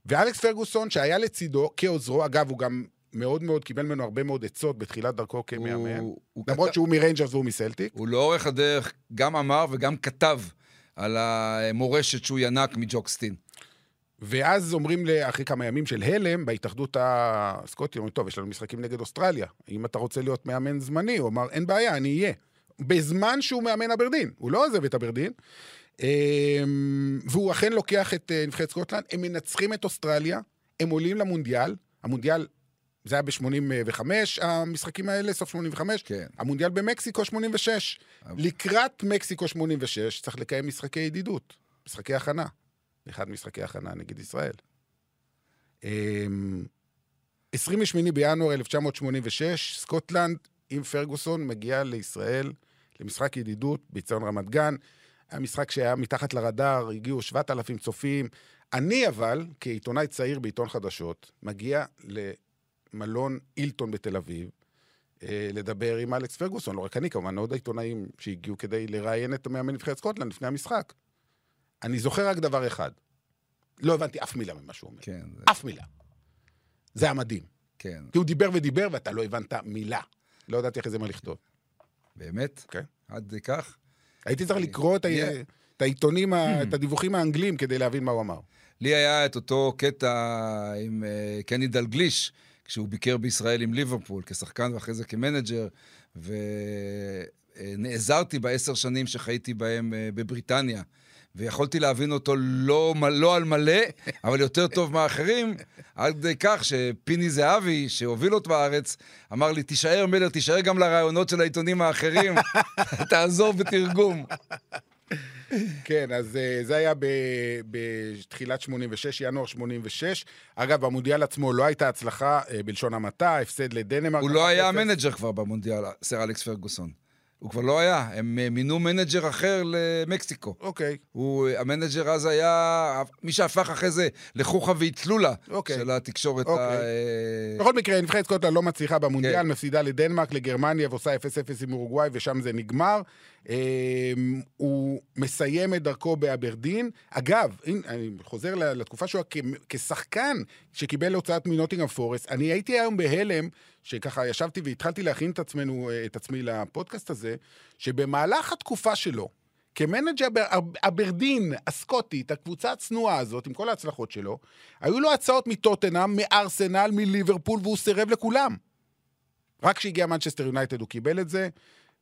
ואלכס פרגוסון, שהיה לצידו כעוזרו, אגב, הוא גם מאוד מאוד קיבל ממנו הרבה מאוד עצות בתחילת דרכו כמאמן, למרות כת... שהוא מריינג'רס והוא מסלטיק. הוא לאורך הדרך גם אמר וגם כתב על המורשת שהוא ינק מג'וק סטין. ואז אומרים, אחרי כמה ימים של הלם, בהתאחדות הסקוטית, אומרים, טוב, יש לנו משחקים נגד אוסטרליה. אם אתה רוצה להיות מאמן זמני, הוא אמר, אין בעיה, אני אהיה. בזמן שהוא מאמן אברדין. הוא לא עוזב את אברדין. אמ, והוא אכן לוקח את אה, נבחרת סקוטלנד, הם מנצחים את אוסטרליה, הם עולים למונדיאל, המונדיאל, זה היה ב-85, המשחקים האלה, סוף 85, כן. המונדיאל במקסיקו 86. אבל... לקראת מקסיקו 86 צריך לקיים משחקי ידידות, משחקי הכנה. אחד משחקי הכנה נגד ישראל. 28 אמ, בינואר 1986, סקוטלנד עם פרגוסון מגיע לישראל למשחק ידידות באיצטדיון רמת גן. היה משחק שהיה מתחת לרדאר, הגיעו 7,000 צופים. אני אבל, כעיתונאי צעיר בעיתון חדשות, מגיע למלון אילטון בתל אביב, אה, לדבר עם אלכס פרגוסון, לא רק אני, כמובן, עוד העיתונאים שהגיעו כדי לראיין את המאמן נבחרת סקוטלנד לפני המשחק. אני זוכר רק דבר אחד. לא הבנתי אף מילה ממה שהוא אומר. כן. זה... אף מילה. זה היה מדהים. כן. כי הוא דיבר ודיבר ואתה לא הבנת מילה. לא ידעתי אחרי זה מה לכתוב. באמת? כן. עד כך? הייתי צריך לקרוא את, yeah. את העיתונים, את הדיווחים האנגליים כדי להבין מה הוא אמר. לי היה את אותו קטע עם uh, קני דלגליש, כשהוא ביקר בישראל עם ליברפול כשחקן ואחרי זה כמנג'ר, ונעזרתי בעשר שנים שחייתי בהם uh, בבריטניה. ויכולתי להבין אותו לא, לא על מלא, אבל יותר טוב מאחרים, עד כדי כך שפיני זהבי, שהוביל אותו בארץ, אמר לי, תישאר מלר, תישאר גם לרעיונות של העיתונים האחרים, תעזור בתרגום. כן, אז uh, זה היה בתחילת 86, ינואר 86. אגב, במונדיאל עצמו לא הייתה הצלחה, uh, בלשון המעטה, הפסד לדנמרק. הוא לא היה המנג'ר כבר במונדיאל, סר אלכס פרגוסון. הוא כבר לא היה, הם אה, מינו מנג'ר אחר למקסיקו. אוקיי. הוא, המנג'ר אז היה מי שהפך אחרי זה לחוכא ואטלולה אוקיי. של התקשורת. אוקיי. ה... אה, בכל מקרה, נבחרת סקוטלנד לא מצליחה במונדיאל, כן. מפסידה לדנמרק, לגרמניה ועושה 0-0 עם אורוגוואי, ושם זה נגמר. אמ, הוא מסיים את דרכו באברדין. אגב, אני חוזר לתקופה שלו כשחקן שקיבל הוצאת מנוטינגרם פורסט, אני הייתי היום בהלם, שככה ישבתי והתחלתי להכין את, עצמנו, את עצמי לפודקאסט הזה, שבמהלך התקופה שלו, כמנג'ר אברדין הסקוטית, הקבוצה הצנועה הזאת, עם כל ההצלחות שלו, היו לו הצעות מטוטנאם, מארסנל, מליברפול, והוא סירב לכולם. רק כשהגיע מנצ'סטר יונייטד הוא קיבל את זה.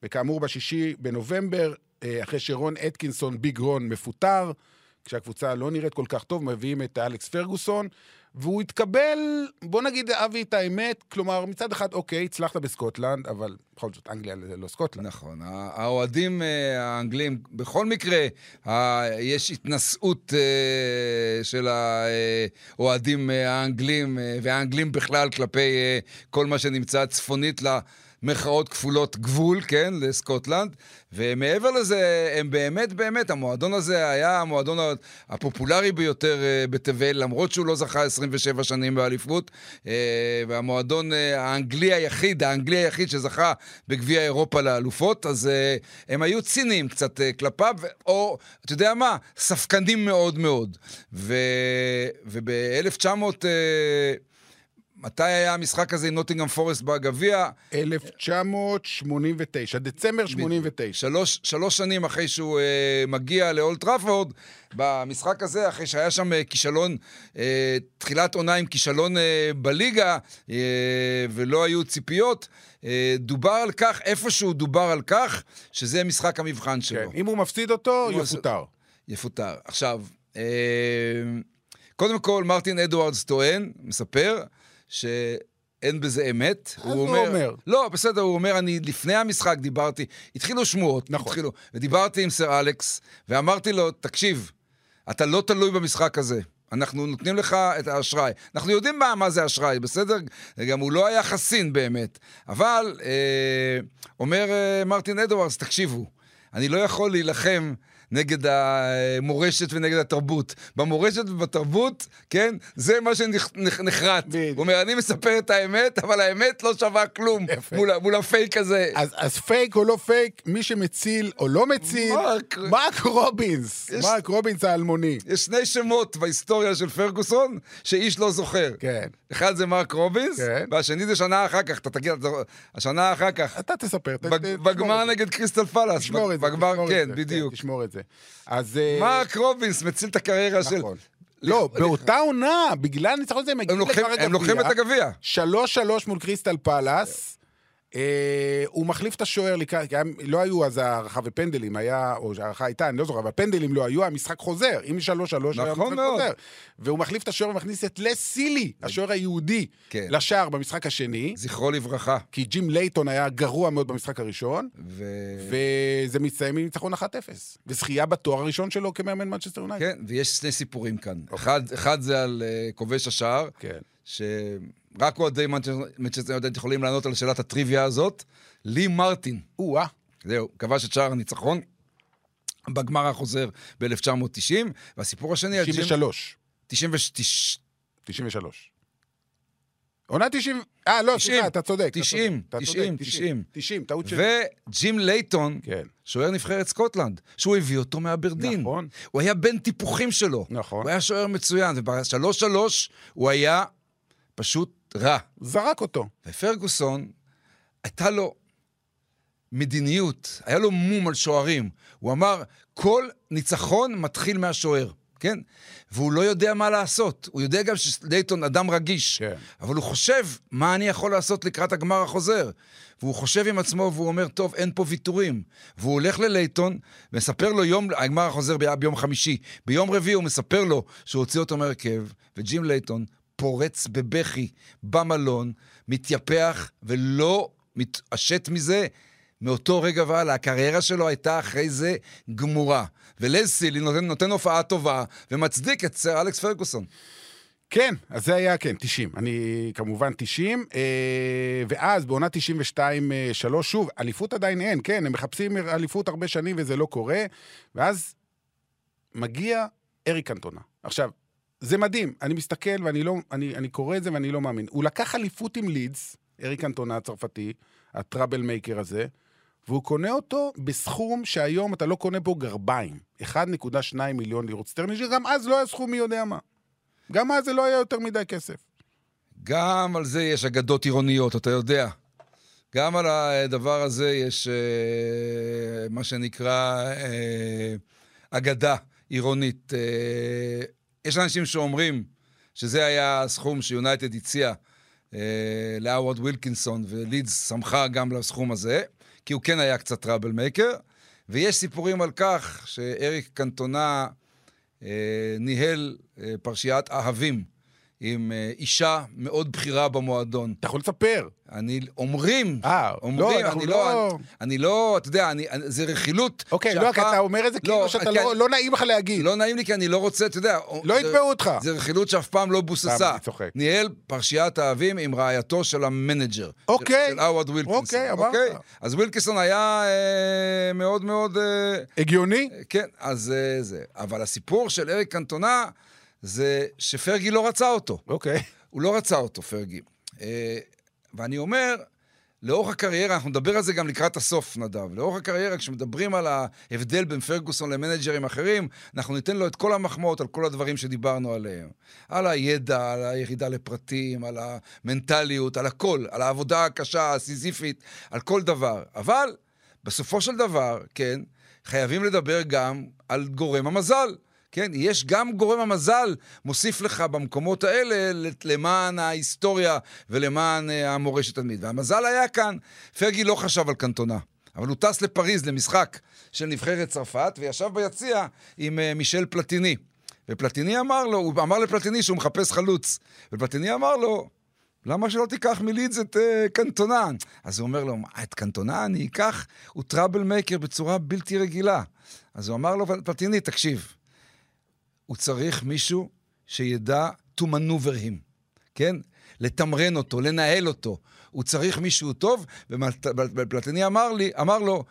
וכאמור, בשישי בנובמבר, אה, אחרי שרון אטקינסון, ביג רון, מפוטר, כשהקבוצה לא נראית כל כך טוב, מביאים את אלכס פרגוסון, והוא התקבל, בוא נגיד, אבי, את האמת, כלומר, מצד אחד, אוקיי, הצלחת בסקוטלנד, אבל בכל זאת, אנגליה זה לא סקוטלנד. נכון. האוהדים אה, האנגלים, בכל מקרה, יש התנשאות אה, של האוהדים האנגלים, והאנגלים בכלל, כלפי כל מה שנמצא צפונית ל... מחאות כפולות גבול, כן, לסקוטלנד. ומעבר לזה, הם באמת, באמת, המועדון הזה היה המועדון הפופולרי ביותר אה, בתבל, למרות שהוא לא זכה 27 שנים באליפות, אה, והמועדון אה, האנגלי היחיד, האנגלי היחיד שזכה בגביע אירופה לאלופות, אז הם היו ציניים קצת כלפיו, או, אתה יודע מה, ספקנים מאוד מאוד. וב-1900... מתי היה המשחק הזה עם נוטינגרם פורסט בגביע? 1989, דצמבר 89. שלוש, שלוש שנים אחרי שהוא אה, מגיע לאולט טראפורד, במשחק הזה, אחרי שהיה שם אה, כישלון, אה, תחילת עונה עם כישלון אה, בליגה, אה, ולא היו ציפיות, אה, דובר על כך, איפשהו דובר על כך, שזה משחק המבחן שלו. כן, אם הוא מפסיד אותו, יפוטר. יפוטר. עכשיו, אה, קודם כל, מרטין אדוארדס טוען, מספר, שאין בזה אמת. אז הוא אומר, אומר. לא, בסדר, הוא אומר, אני לפני המשחק דיברתי, התחילו שמועות, נכון. התחילו, ודיברתי עם סר אלכס, ואמרתי לו, תקשיב, אתה לא תלוי במשחק הזה. אנחנו נותנים לך את האשראי. אנחנו יודעים מה, מה זה אשראי, בסדר? גם הוא לא היה חסין באמת. אבל אה, אומר אה, מרטין אדוארדס, תקשיבו, אני לא יכול להילחם נגד המורשת ונגד התרבות. במורשת ובתרבות, כן, זה מה שנחרט. הוא אומר, אני מספר את האמת, אבל האמת לא שווה כלום מול, מול הפייק הזה. אז, אז פייק או לא פייק, מי שמציל או לא מציל, מרק, מרק רובינס, יש, מרק רובינס האלמוני. יש שני שמות בהיסטוריה של פרגוסון שאיש לא זוכר. כן. אחד זה מרק רובינס, כן. והשני זה שנה אחר כך, אתה תגיד, השנה אחר כך. אתה תספר. בגמר נגד קריסטל פלאס. תשמור את זה. בגמר, כן, בדיוק. תשמור את זה. זה. אז... אה, מרק רובינס מציל את הקריירה של... נכון. לא, באותה עונה, בגלל הניצחון הזה, הם מגיעים לגמר הגביע. הם לוקחים את הגביע. 3-3 מול קריסטל פלאס. אה, הוא מחליף את השוער לקראת, כי לא היו אז הערכה ופנדלים, היה, או הערכה הייתה, אני לא זוכר, אבל פנדלים לא היו, המשחק חוזר, אם שלוש שלוש, היה נכון מאוד. חוזר. והוא מחליף את השוער ומכניס את לס סילי, השוער היהודי, כן. לשער במשחק השני. זכרו לברכה. כי ג'ים לייטון היה גרוע מאוד במשחק הראשון, ו... וזה מסתיים עם ניצחון 1-0. וזכייה בתואר הראשון שלו כמאמן מנצ'סטר יונייטד. כן, ויש שני סיפורים כאן. אוקיי. אחד, אחד זה על uh, כובש השער, כן. ש... רק אוהדי מנצ'סטר יונייטד יכולים לענות על שאלת הטריוויה הזאת. לי מרטין. או-אה. זהו, כבש את שער הניצחון בגמר החוזר ב-1990, והסיפור השני... 93. 93. 93. עונה 90... אה, לא, סליחה, אתה צודק. 90, 90, 90. 90, טעות שלי. וג'ים לייטון, כן. שוער נבחרת סקוטלנד, שהוא הביא אותו מאברדין. נכון. הוא היה בן טיפוחים שלו. נכון. הוא היה שוער מצוין, וב-3-3 הוא היה פשוט רע. זרק אותו. ופרגוסון, הייתה לו מדיניות, היה לו מום על שוערים. הוא אמר, כל ניצחון מתחיל מהשוער, כן? והוא לא יודע מה לעשות. הוא יודע גם שלייטון אדם רגיש, כן. אבל הוא חושב, מה אני יכול לעשות לקראת הגמר החוזר? והוא חושב עם עצמו והוא אומר, טוב, אין פה ויתורים. והוא הולך ללייטון, מספר לו יום, הגמר החוזר היה ביום חמישי. ביום רביעי הוא מספר לו שהוא הוציא אותו מהרכב, וג'ים לייטון פורץ בבכי במלון, מתייפח ולא מתעשת מזה. מאותו רגע והלאה, הקריירה שלו הייתה אחרי זה גמורה. ולז סילי נותן, נותן הופעה טובה ומצדיק את סר אלכס פרגוסון. כן, אז זה היה, כן, 90. אני כמובן 90. אה, ואז בעונה 92-3, אה, שוב, אליפות עדיין אין, כן, הם מחפשים אליפות הרבה שנים וזה לא קורה. ואז מגיע אריק אנטונה. עכשיו, זה מדהים, אני מסתכל ואני לא, אני, אני קורא את זה ואני לא מאמין. הוא לקח אליפות עם לידס, אריק אנטונה הצרפתי, הטראבל מייקר הזה, והוא קונה אותו בסכום שהיום אתה לא קונה בו גרביים. 1.2 מיליון לירות סטרני, שגם אז לא היה סכום מי יודע מה. גם אז זה לא היה יותר מדי כסף. גם על זה יש אגדות עירוניות, אתה יודע. גם על הדבר הזה יש אה, מה שנקרא אה, אגדה עירונית. אה, יש אנשים שאומרים שזה היה הסכום שיונייטד הציע אה, לאווארד ווילקינסון, ולידס שמחה גם לסכום הזה, כי הוא כן היה קצת טראבל מייקר. ויש סיפורים על כך שאריק קנטונה אה, ניהל אה, פרשיית אהבים עם אה, אישה מאוד בכירה במועדון. אתה יכול לספר. אני, אומרים, אה, אומרים, לא, אני לא, לא... אני, אני לא, אתה יודע, אני, זה רכילות. אוקיי, לא, כי אתה אומר את זה כאילו לא, שאתה לא, לא נעים לך להגיד. לא נעים לי כי אני לא רוצה, אתה יודע. לא יתבעו אותך. זה רכילות שאף פעם לא בוססה. אני. ניהל פרשיית האהבים עם רעייתו של המנג'ר. אוקיי. של הווארד ווילקינסון. אוקיי, אמרת. אוקיי? אז ווילקינסון היה אה, מאוד מאוד... אה, הגיוני? אה, כן, אז אה, זה. אבל הסיפור של אריק קנטונה זה שפרגי לא רצה אותו. אוקיי. הוא לא רצה אותו, פרגי. אה, ואני אומר, לאורך הקריירה, אנחנו נדבר על זה גם לקראת הסוף, נדב. לאורך הקריירה, כשמדברים על ההבדל בין פרגוסון למנג'רים אחרים, אנחנו ניתן לו את כל המחמאות על כל הדברים שדיברנו עליהם. על הידע, על הירידה לפרטים, על המנטליות, על הכל, על העבודה הקשה, הסיזיפית, על כל דבר. אבל בסופו של דבר, כן, חייבים לדבר גם על גורם המזל. כן, יש גם גורם המזל מוסיף לך במקומות האלה למען ההיסטוריה ולמען אה, המורשת תלמיד. והמזל היה כאן. פרגי לא חשב על קנטונה, אבל הוא טס לפריז למשחק של נבחרת צרפת, וישב ביציע עם uh, מישל פלטיני. ופלטיני אמר לו, הוא אמר לפלטיני שהוא מחפש חלוץ. ופלטיני אמר לו, למה שלא תיקח מלידס את uh, קנטונה? אז הוא אומר לו, את קנטונה אני אקח? הוא טראבל מייקר בצורה בלתי רגילה. אז הוא אמר לו, פלטיני, תקשיב, הוא צריך מישהו שידע to maneuver him, כן? לתמרן אותו, לנהל אותו. הוא צריך מישהו טוב, ופלטני אמר לי, אמר לו,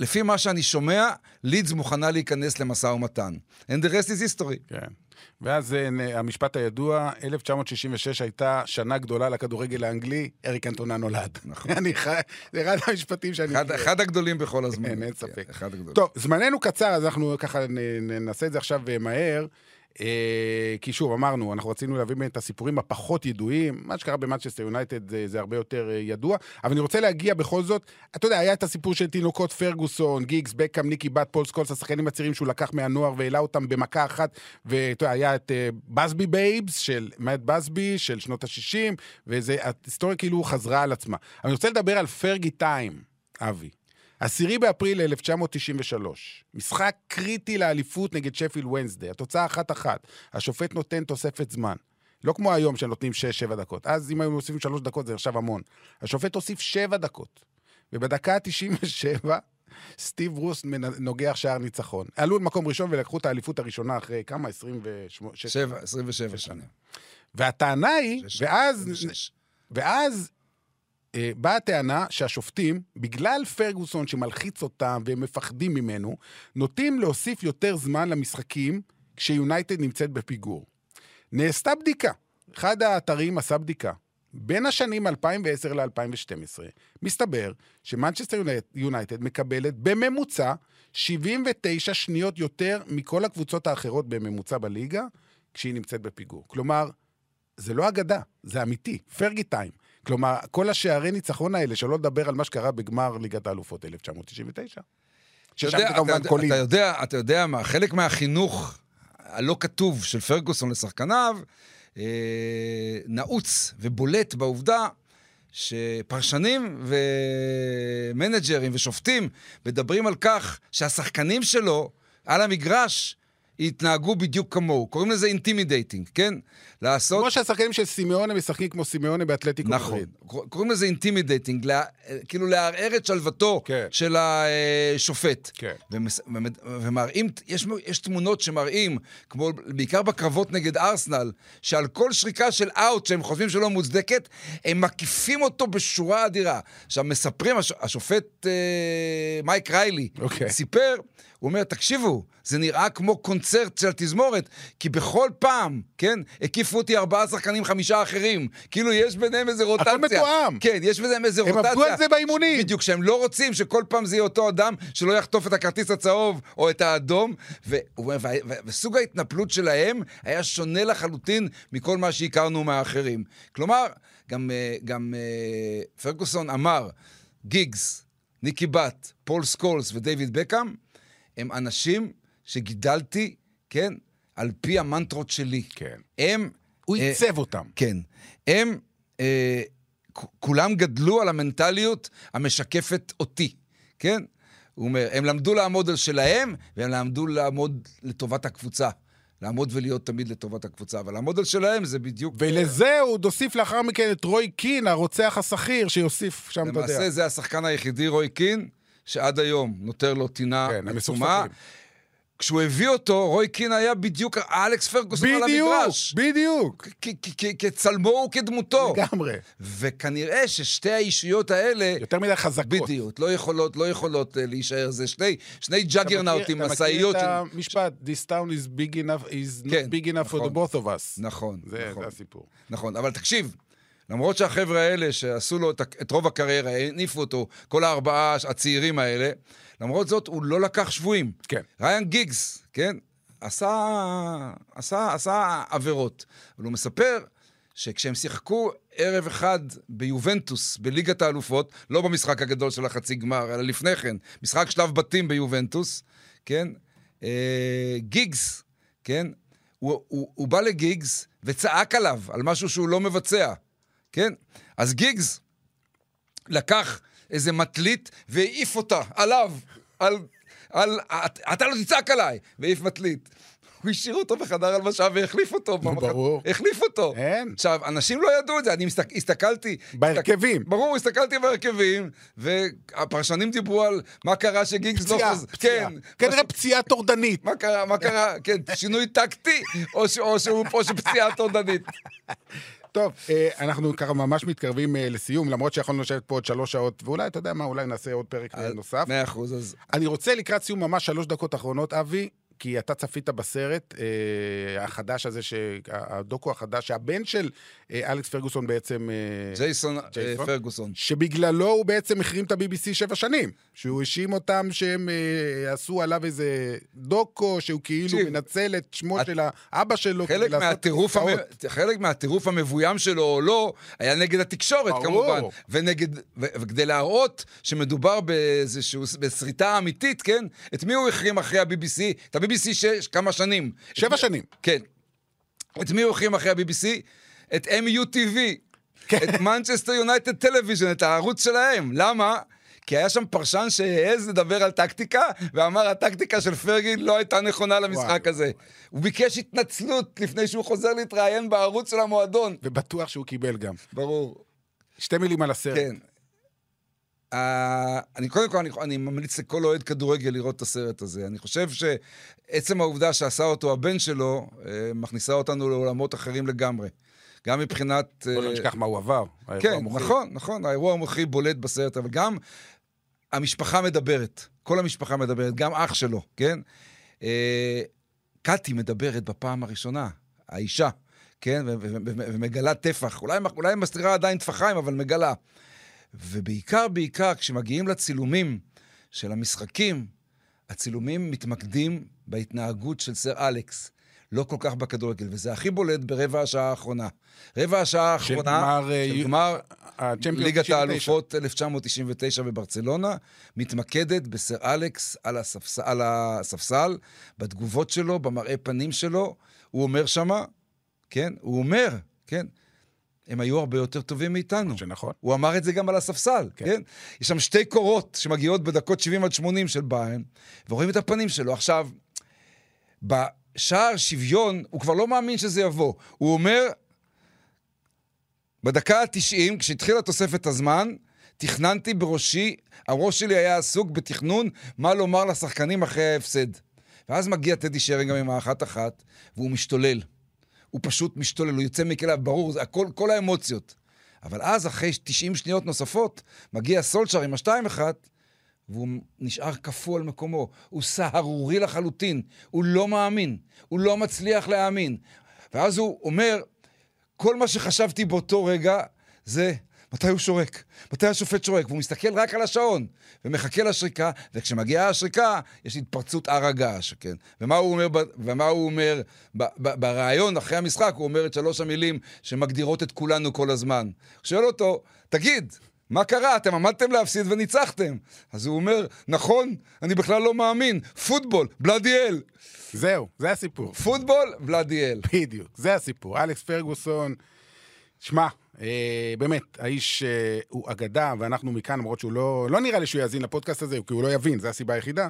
לפי מה שאני שומע, לידס מוכנה להיכנס למשא ומתן. And the rest is history. כן. ואז אה, המשפט הידוע, 1966 הייתה שנה גדולה לכדורגל האנגלי, אריק אנטונה נולד. נכון. אני חי... זה אחד המשפטים שאני... אחד, אחד הגדולים בכל הזמן. כן, אין ספק. אחד הגדולים. טוב, זמננו קצר, אז אנחנו ככה נ- ננסה את זה עכשיו אה, מהר. אה, כי שוב, אמרנו, אנחנו רצינו להביא את הסיפורים הפחות ידועים. מה שקרה במנצ'סטר יונייטד זה, זה הרבה יותר אה, ידוע. אבל אני רוצה להגיע בכל זאת, אתה יודע, היה את הסיפור של תינוקות פרגוסון, גיגס, בקאם, ניקי באט, פול סקולס, השחקנים הצעירים שהוא לקח מהנוער והעלה אותם במכה אחת. ואתה יודע, היה את אה, בסבי בייבס, של מאט בסבי, של שנות ה-60, וההיסטוריה כאילו חזרה על עצמה. אני רוצה לדבר על פרגי טיים, אבי. עשירי באפריל 1993, משחק קריטי לאליפות נגד שפילד וונסדיי, התוצאה אחת-אחת, השופט נותן תוספת זמן. לא כמו היום שנותנים 6-7 דקות. אז אם היו מוסיפים 3 דקות זה נחשב המון. השופט הוסיף 7 דקות, ובדקה ה-97 סטיב רוס נוגח שער ניצחון. עלו למקום ראשון ולקחו את האליפות הראשונה אחרי כמה? 28... שש- שבע, 27 שנים. והטענה היא, שש- ואז שש. ואז באה הטענה שהשופטים, בגלל פרגוסון שמלחיץ אותם והם מפחדים ממנו, נוטים להוסיף יותר זמן למשחקים כשיונייטד נמצאת בפיגור. נעשתה בדיקה, אחד האתרים עשה בדיקה. בין השנים 2010 ל-2012, מסתבר שמנצ'סטר יונייטד מקבלת בממוצע 79 שניות יותר מכל הקבוצות האחרות בממוצע בליגה, כשהיא נמצאת בפיגור. כלומר, זה לא אגדה, זה אמיתי, פרגי טיים. כלומר, כל השערי ניצחון האלה, שלא לדבר על מה שקרה בגמר ליגת האלופות 1999. אתה ששם יודע, זה כמובן אתה, קולים. אתה, יודע, אתה יודע מה, חלק מהחינוך הלא כתוב של פרגוסון לשחקניו אה, נעוץ ובולט בעובדה שפרשנים ומנג'רים ושופטים מדברים על כך שהשחקנים שלו על המגרש יתנהגו בדיוק כמוהו. קוראים לזה intimidating, כן? לעשות... כמו שהשחקנים של סימיונה משחקים כמו סימיונה באתלטיקו נכון. מדריד. קוראים לזה intimidating, לה, כאילו לערער את שלוותו כן. של השופט. כן. ומס, ומראים, יש, יש תמונות שמראים, כמו בעיקר בקרבות נגד ארסנל, שעל כל שריקה של אאוט שהם חושבים שלא מוצדקת, הם מקיפים אותו בשורה אדירה. עכשיו, מספרים, הש, השופט אה, מייק ריילי אוקיי. סיפר, הוא אומר, תקשיבו, זה נראה כמו קונצרט של תזמורת, כי בכל פעם, כן, הקיפו אותי ארבעה שחקנים, חמישה אחרים. כאילו, יש ביניהם איזה רוטציה. מתואם. כן, יש ביניהם איזה הם רוטציה. עבדו על זה באימונים. בדיוק, שהם לא רוצים שכל פעם זה יהיה אותו אדם שלא יחטוף את הכרטיס הצהוב או את האדום, ו- ו- ו- ו- וסוג ההתנפלות שלהם היה שונה לחלוטין מכל מה שהכרנו מהאחרים. כלומר, גם, אה, גם אה, פרגוסון אמר, גיגס, ניקי באט, פול סקולס ודייוויד בקאם, הם אנשים שגידלתי, כן, על פי המנטרות שלי. כן. הם... הוא אה, עיצב אותם. כן. הם, אה, כולם גדלו על המנטליות המשקפת אותי, כן? הוא אומר, הם למדו לעמוד על שלהם, והם למדו לעמוד לטובת הקבוצה. לעמוד ולהיות תמיד לטובת הקבוצה, אבל לעמוד על שלהם זה בדיוק... ולזה הוא הוסיף לאחר מכן את רוי קין, הרוצח השכיר, שיוסיף שם, אתה יודע. למעשה זה השחקן היחידי, רוי קין, שעד היום נותר לו טינה כן, עצומה. כשהוא הביא אותו, רוי קין היה בדיוק אלכס פרגוסון על בדיוק, המגרש. בדיוק. כ- כצלמו וכדמותו. לגמרי. וכנראה ששתי האישיות האלה... יותר מדי חזקות. בדיוק, לא יכולות, לא יכולות אה, להישאר. זה שני, שני ג'אגרנאוטים, משאיות אתה. מכיר את המשפט, This town is big enough, is כן, not big enough for נכון. the both of us. נכון, זה נכון, זה הסיפור. נכון. אבל תקשיב, למרות שהחבר'ה האלה שעשו לו את, את רוב הקריירה, הניפו אותו, כל הארבעה הצעירים האלה, למרות זאת הוא לא לקח שבויים. כן. ריין גיגס, כן, עשה, עשה, עשה עבירות. אבל הוא מספר שכשהם שיחקו ערב אחד ביובנטוס, בליגת האלופות, לא במשחק הגדול של החצי גמר, אלא לפני כן, משחק שלב בתים ביובנטוס, כן, אה, גיגס, כן, הוא, הוא, הוא בא לגיגס וצעק עליו על משהו שהוא לא מבצע, כן? אז גיגס לקח איזה מטלית והעיף אותה עליו, על... על... "את- אתה לא תצעק עליי! והעיף מטלית. הוא השאיר אותו בחדר הלבשה והחליף אותו. נו, ברור. החליף אותו. אין. עכשיו, אנשים לא ידעו את זה, אני מסתק, הסתכלתי... בהרכבים. הסתק, ברור, הסתכלתי בהרכבים, והפרשנים דיברו על מה קרה שגיגס לא פציעה, חוזר. פציעה. כן. כנראה פציעה טורדנית. מה קרה, מה קרה, כן, שינוי טקטי, או, ש, או שהוא פה שפציעה טורדנית. טוב, אה, אנחנו ככה ממש מתקרבים אה, לסיום, למרות שיכולנו לשבת פה עוד שלוש שעות, ואולי, אתה יודע מה, אולי נעשה עוד פרק אה, נוסף. מאה אחוז, אז... אני רוצה לקראת סיום ממש שלוש דקות אחרונות, אבי, כי אתה צפית בסרט אה, החדש הזה, ש... הדוקו החדש, שהבן של אה, אלכס פרגוסון בעצם... אה, ג'ייסון? אה, פרגוסון. שבגללו הוא בעצם החרים את ה-BBC שבע שנים. שהוא האשים אותם שהם אה, עשו עליו איזה דוקו, שהוא כאילו תקשיב, מנצל את שמו את- של האבא שלו חלק מהטירוף, המ... חלק מהטירוף המבוים שלו או לא, היה נגד התקשורת ברור. כמובן. ונגד, ו... וכדי להראות שמדובר באיזשהו, בסריטה אמיתית, כן? את מי הוא החרים אחרי ה-BBC? את ה-BBC שש, כמה שנים. שבע שנים. כן. את מי הוא החרים אחרי ה-BBC? את MUTV. כן. את מנצ'סטר יונייטד television, את הערוץ שלהם. למה? כי היה שם פרשן שהעז לדבר על טקטיקה, ואמר, הטקטיקה של פרגי לא הייתה נכונה למשחק. הזה. הוא ביקש התנצלות לפני שהוא חוזר להתראיין בערוץ של המועדון. ובטוח שהוא קיבל גם. ברור. שתי מילים על הסרט. כן. Uh, אני קודם כל, אני, אני ממליץ לכל אוהד כדורגל לראות את הסרט הזה. אני חושב שעצם העובדה שעשה אותו הבן שלו, uh, מכניסה אותנו לעולמות אחרים לגמרי. גם מבחינת... בוא לא אה, נשכח מה הוא עבר. האירוע כן, המוחי. נכון, נכון, האירוע המוחי בולט בסרט, אבל גם המשפחה מדברת, כל המשפחה מדברת, גם אח שלו, כן? אה, קטי מדברת בפעם הראשונה, האישה, כן? ומגלה טפח, אולי, אולי מסתירה עדיין טפחיים, אבל מגלה. ובעיקר, בעיקר, כשמגיעים לצילומים של המשחקים, הצילומים מתמקדים בהתנהגות של סר אלכס. לא כל כך בכדורגל, וזה הכי בולט ברבע השעה האחרונה. רבע השעה האחרונה, אה, של גמר הצ'מפיונס ליגת 99. האלופות 1999 בברצלונה, מתמקדת בסר אלכס על, הספס... על הספסל, בתגובות שלו, במראה פנים שלו. הוא אומר שמה, כן? הוא אומר, כן? הם היו הרבה יותר טובים מאיתנו. שנכון. הוא אמר את זה גם על הספסל, כן. כן? יש שם שתי קורות שמגיעות בדקות 70 עד 80 של ביירן, ורואים את הפנים שלו. עכשיו, בשער שוויון, הוא כבר לא מאמין שזה יבוא. הוא אומר, בדקה ה-90, כשהתחילה תוספת הזמן, תכננתי בראשי, הראש שלי היה עסוק בתכנון מה לומר לשחקנים אחרי ההפסד. ואז מגיע טדי שרינגהם עם האחת-אחת, והוא משתולל. הוא פשוט משתולל, הוא יוצא מכליו, ברור, זה הכל, כל האמוציות. אבל אז, אחרי 90 שניות נוספות, מגיע סולצ'ר עם השתיים אחת, והוא נשאר קפוא על מקומו. הוא סהרורי לחלוטין, הוא לא מאמין, הוא לא מצליח להאמין. ואז הוא אומר, כל מה שחשבתי באותו רגע זה מתי הוא שורק, מתי השופט שורק, והוא מסתכל רק על השעון ומחכה לשריקה, וכשמגיעה השריקה יש התפרצות הר הגעש, כן? ומה הוא אומר, ב- ומה הוא אומר בריאיון אחרי המשחק? הוא אומר את שלוש המילים שמגדירות את כולנו כל הזמן. הוא שואל אותו, תגיד, מה קרה? אתם עמדתם להפסיד וניצחתם. אז הוא אומר, נכון, אני בכלל לא מאמין. פוטבול, בלאדיאל. זהו, זה הסיפור. פוטבול, בלאדיאל. בדיוק, זה הסיפור. אלכס פרגוסון, שמע, באמת, האיש אה, הוא אגדה, ואנחנו מכאן, למרות שהוא לא, לא נראה לי שהוא יאזין לפודקאסט הזה, כי הוא לא יבין, זו הסיבה היחידה,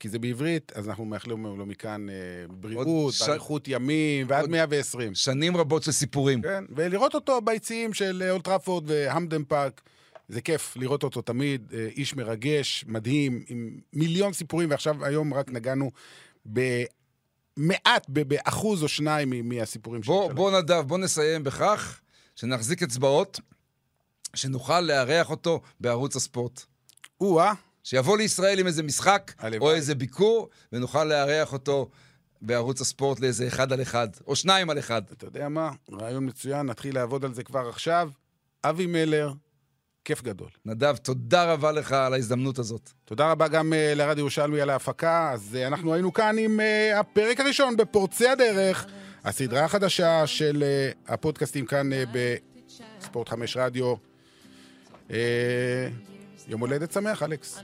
כי זה בעברית, אז אנחנו מאחלים לו מכאן אה, בריאות, ש- באריכות ימים, ועד עוד- 120. שנים רבות של סיפורים. כן, ולראות אותו ביציעים של אה, אולטראפורד והמדן פארק, זה כיף לראות אותו תמיד, אה, איש מרגש, מדהים, עם מיליון סיפורים, ועכשיו, היום רק נגענו במעט, ב- באחוז או שניים מהסיפורים בוא, שלו. בוא נדב, בוא נסיים בכך שנחזיק אצבעות, שנוכל לארח אותו בערוץ הספורט. או-אה, שיבוא לישראל עם איזה משחק הלוואי. או איזה ביקור, ונוכל לארח אותו בערוץ הספורט לאיזה אחד על אחד, או שניים על אחד. אתה יודע מה? רעיון מצוין, נתחיל לעבוד על זה כבר עכשיו. אבי מלר, כיף גדול. נדב, תודה רבה לך על ההזדמנות הזאת. תודה רבה גם uh, לרד ירושלמי על ההפקה. אז uh, אנחנו היינו כאן עם uh, הפרק הראשון בפורצי הדרך, הסדרה החדשה של uh, הפודקאסטים כאן uh, בספורט 5 רדיו. Uh, יום הולדת שמח, אלכס.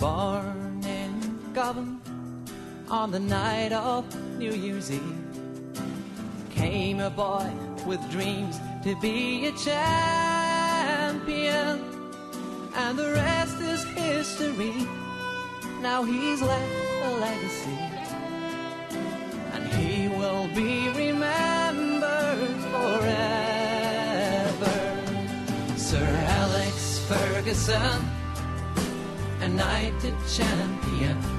Born in Govan, on the night of New Year's Eve came a boy with dreams to be a champion, and the rest is history. Now he's left a legacy, and he will be remembered forever. Sir Alex Ferguson, a knighted champion.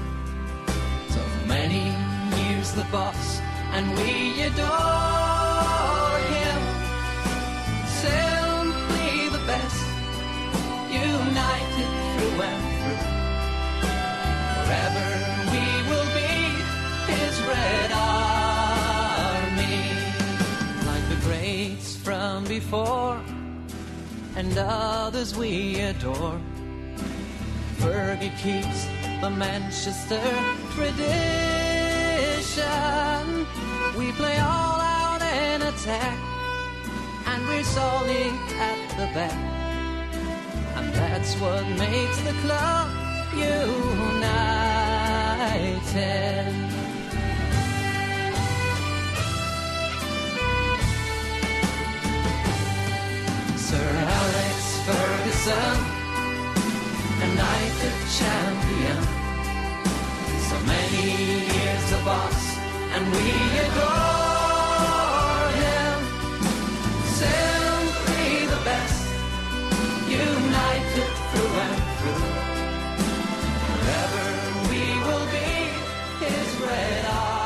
Years the boss, and we adore him. Simply the best, united through and through. Forever we will be his red army, like the greats from before, and others we adore. Fergie keeps the Manchester tradition. We play all out and attack, and we're solely at the back. And that's what makes the club united. Sir Alex Ferguson a knighted champion. So many is a boss, and we adore him. Simply the best, united through and through. Forever we will be his red eye.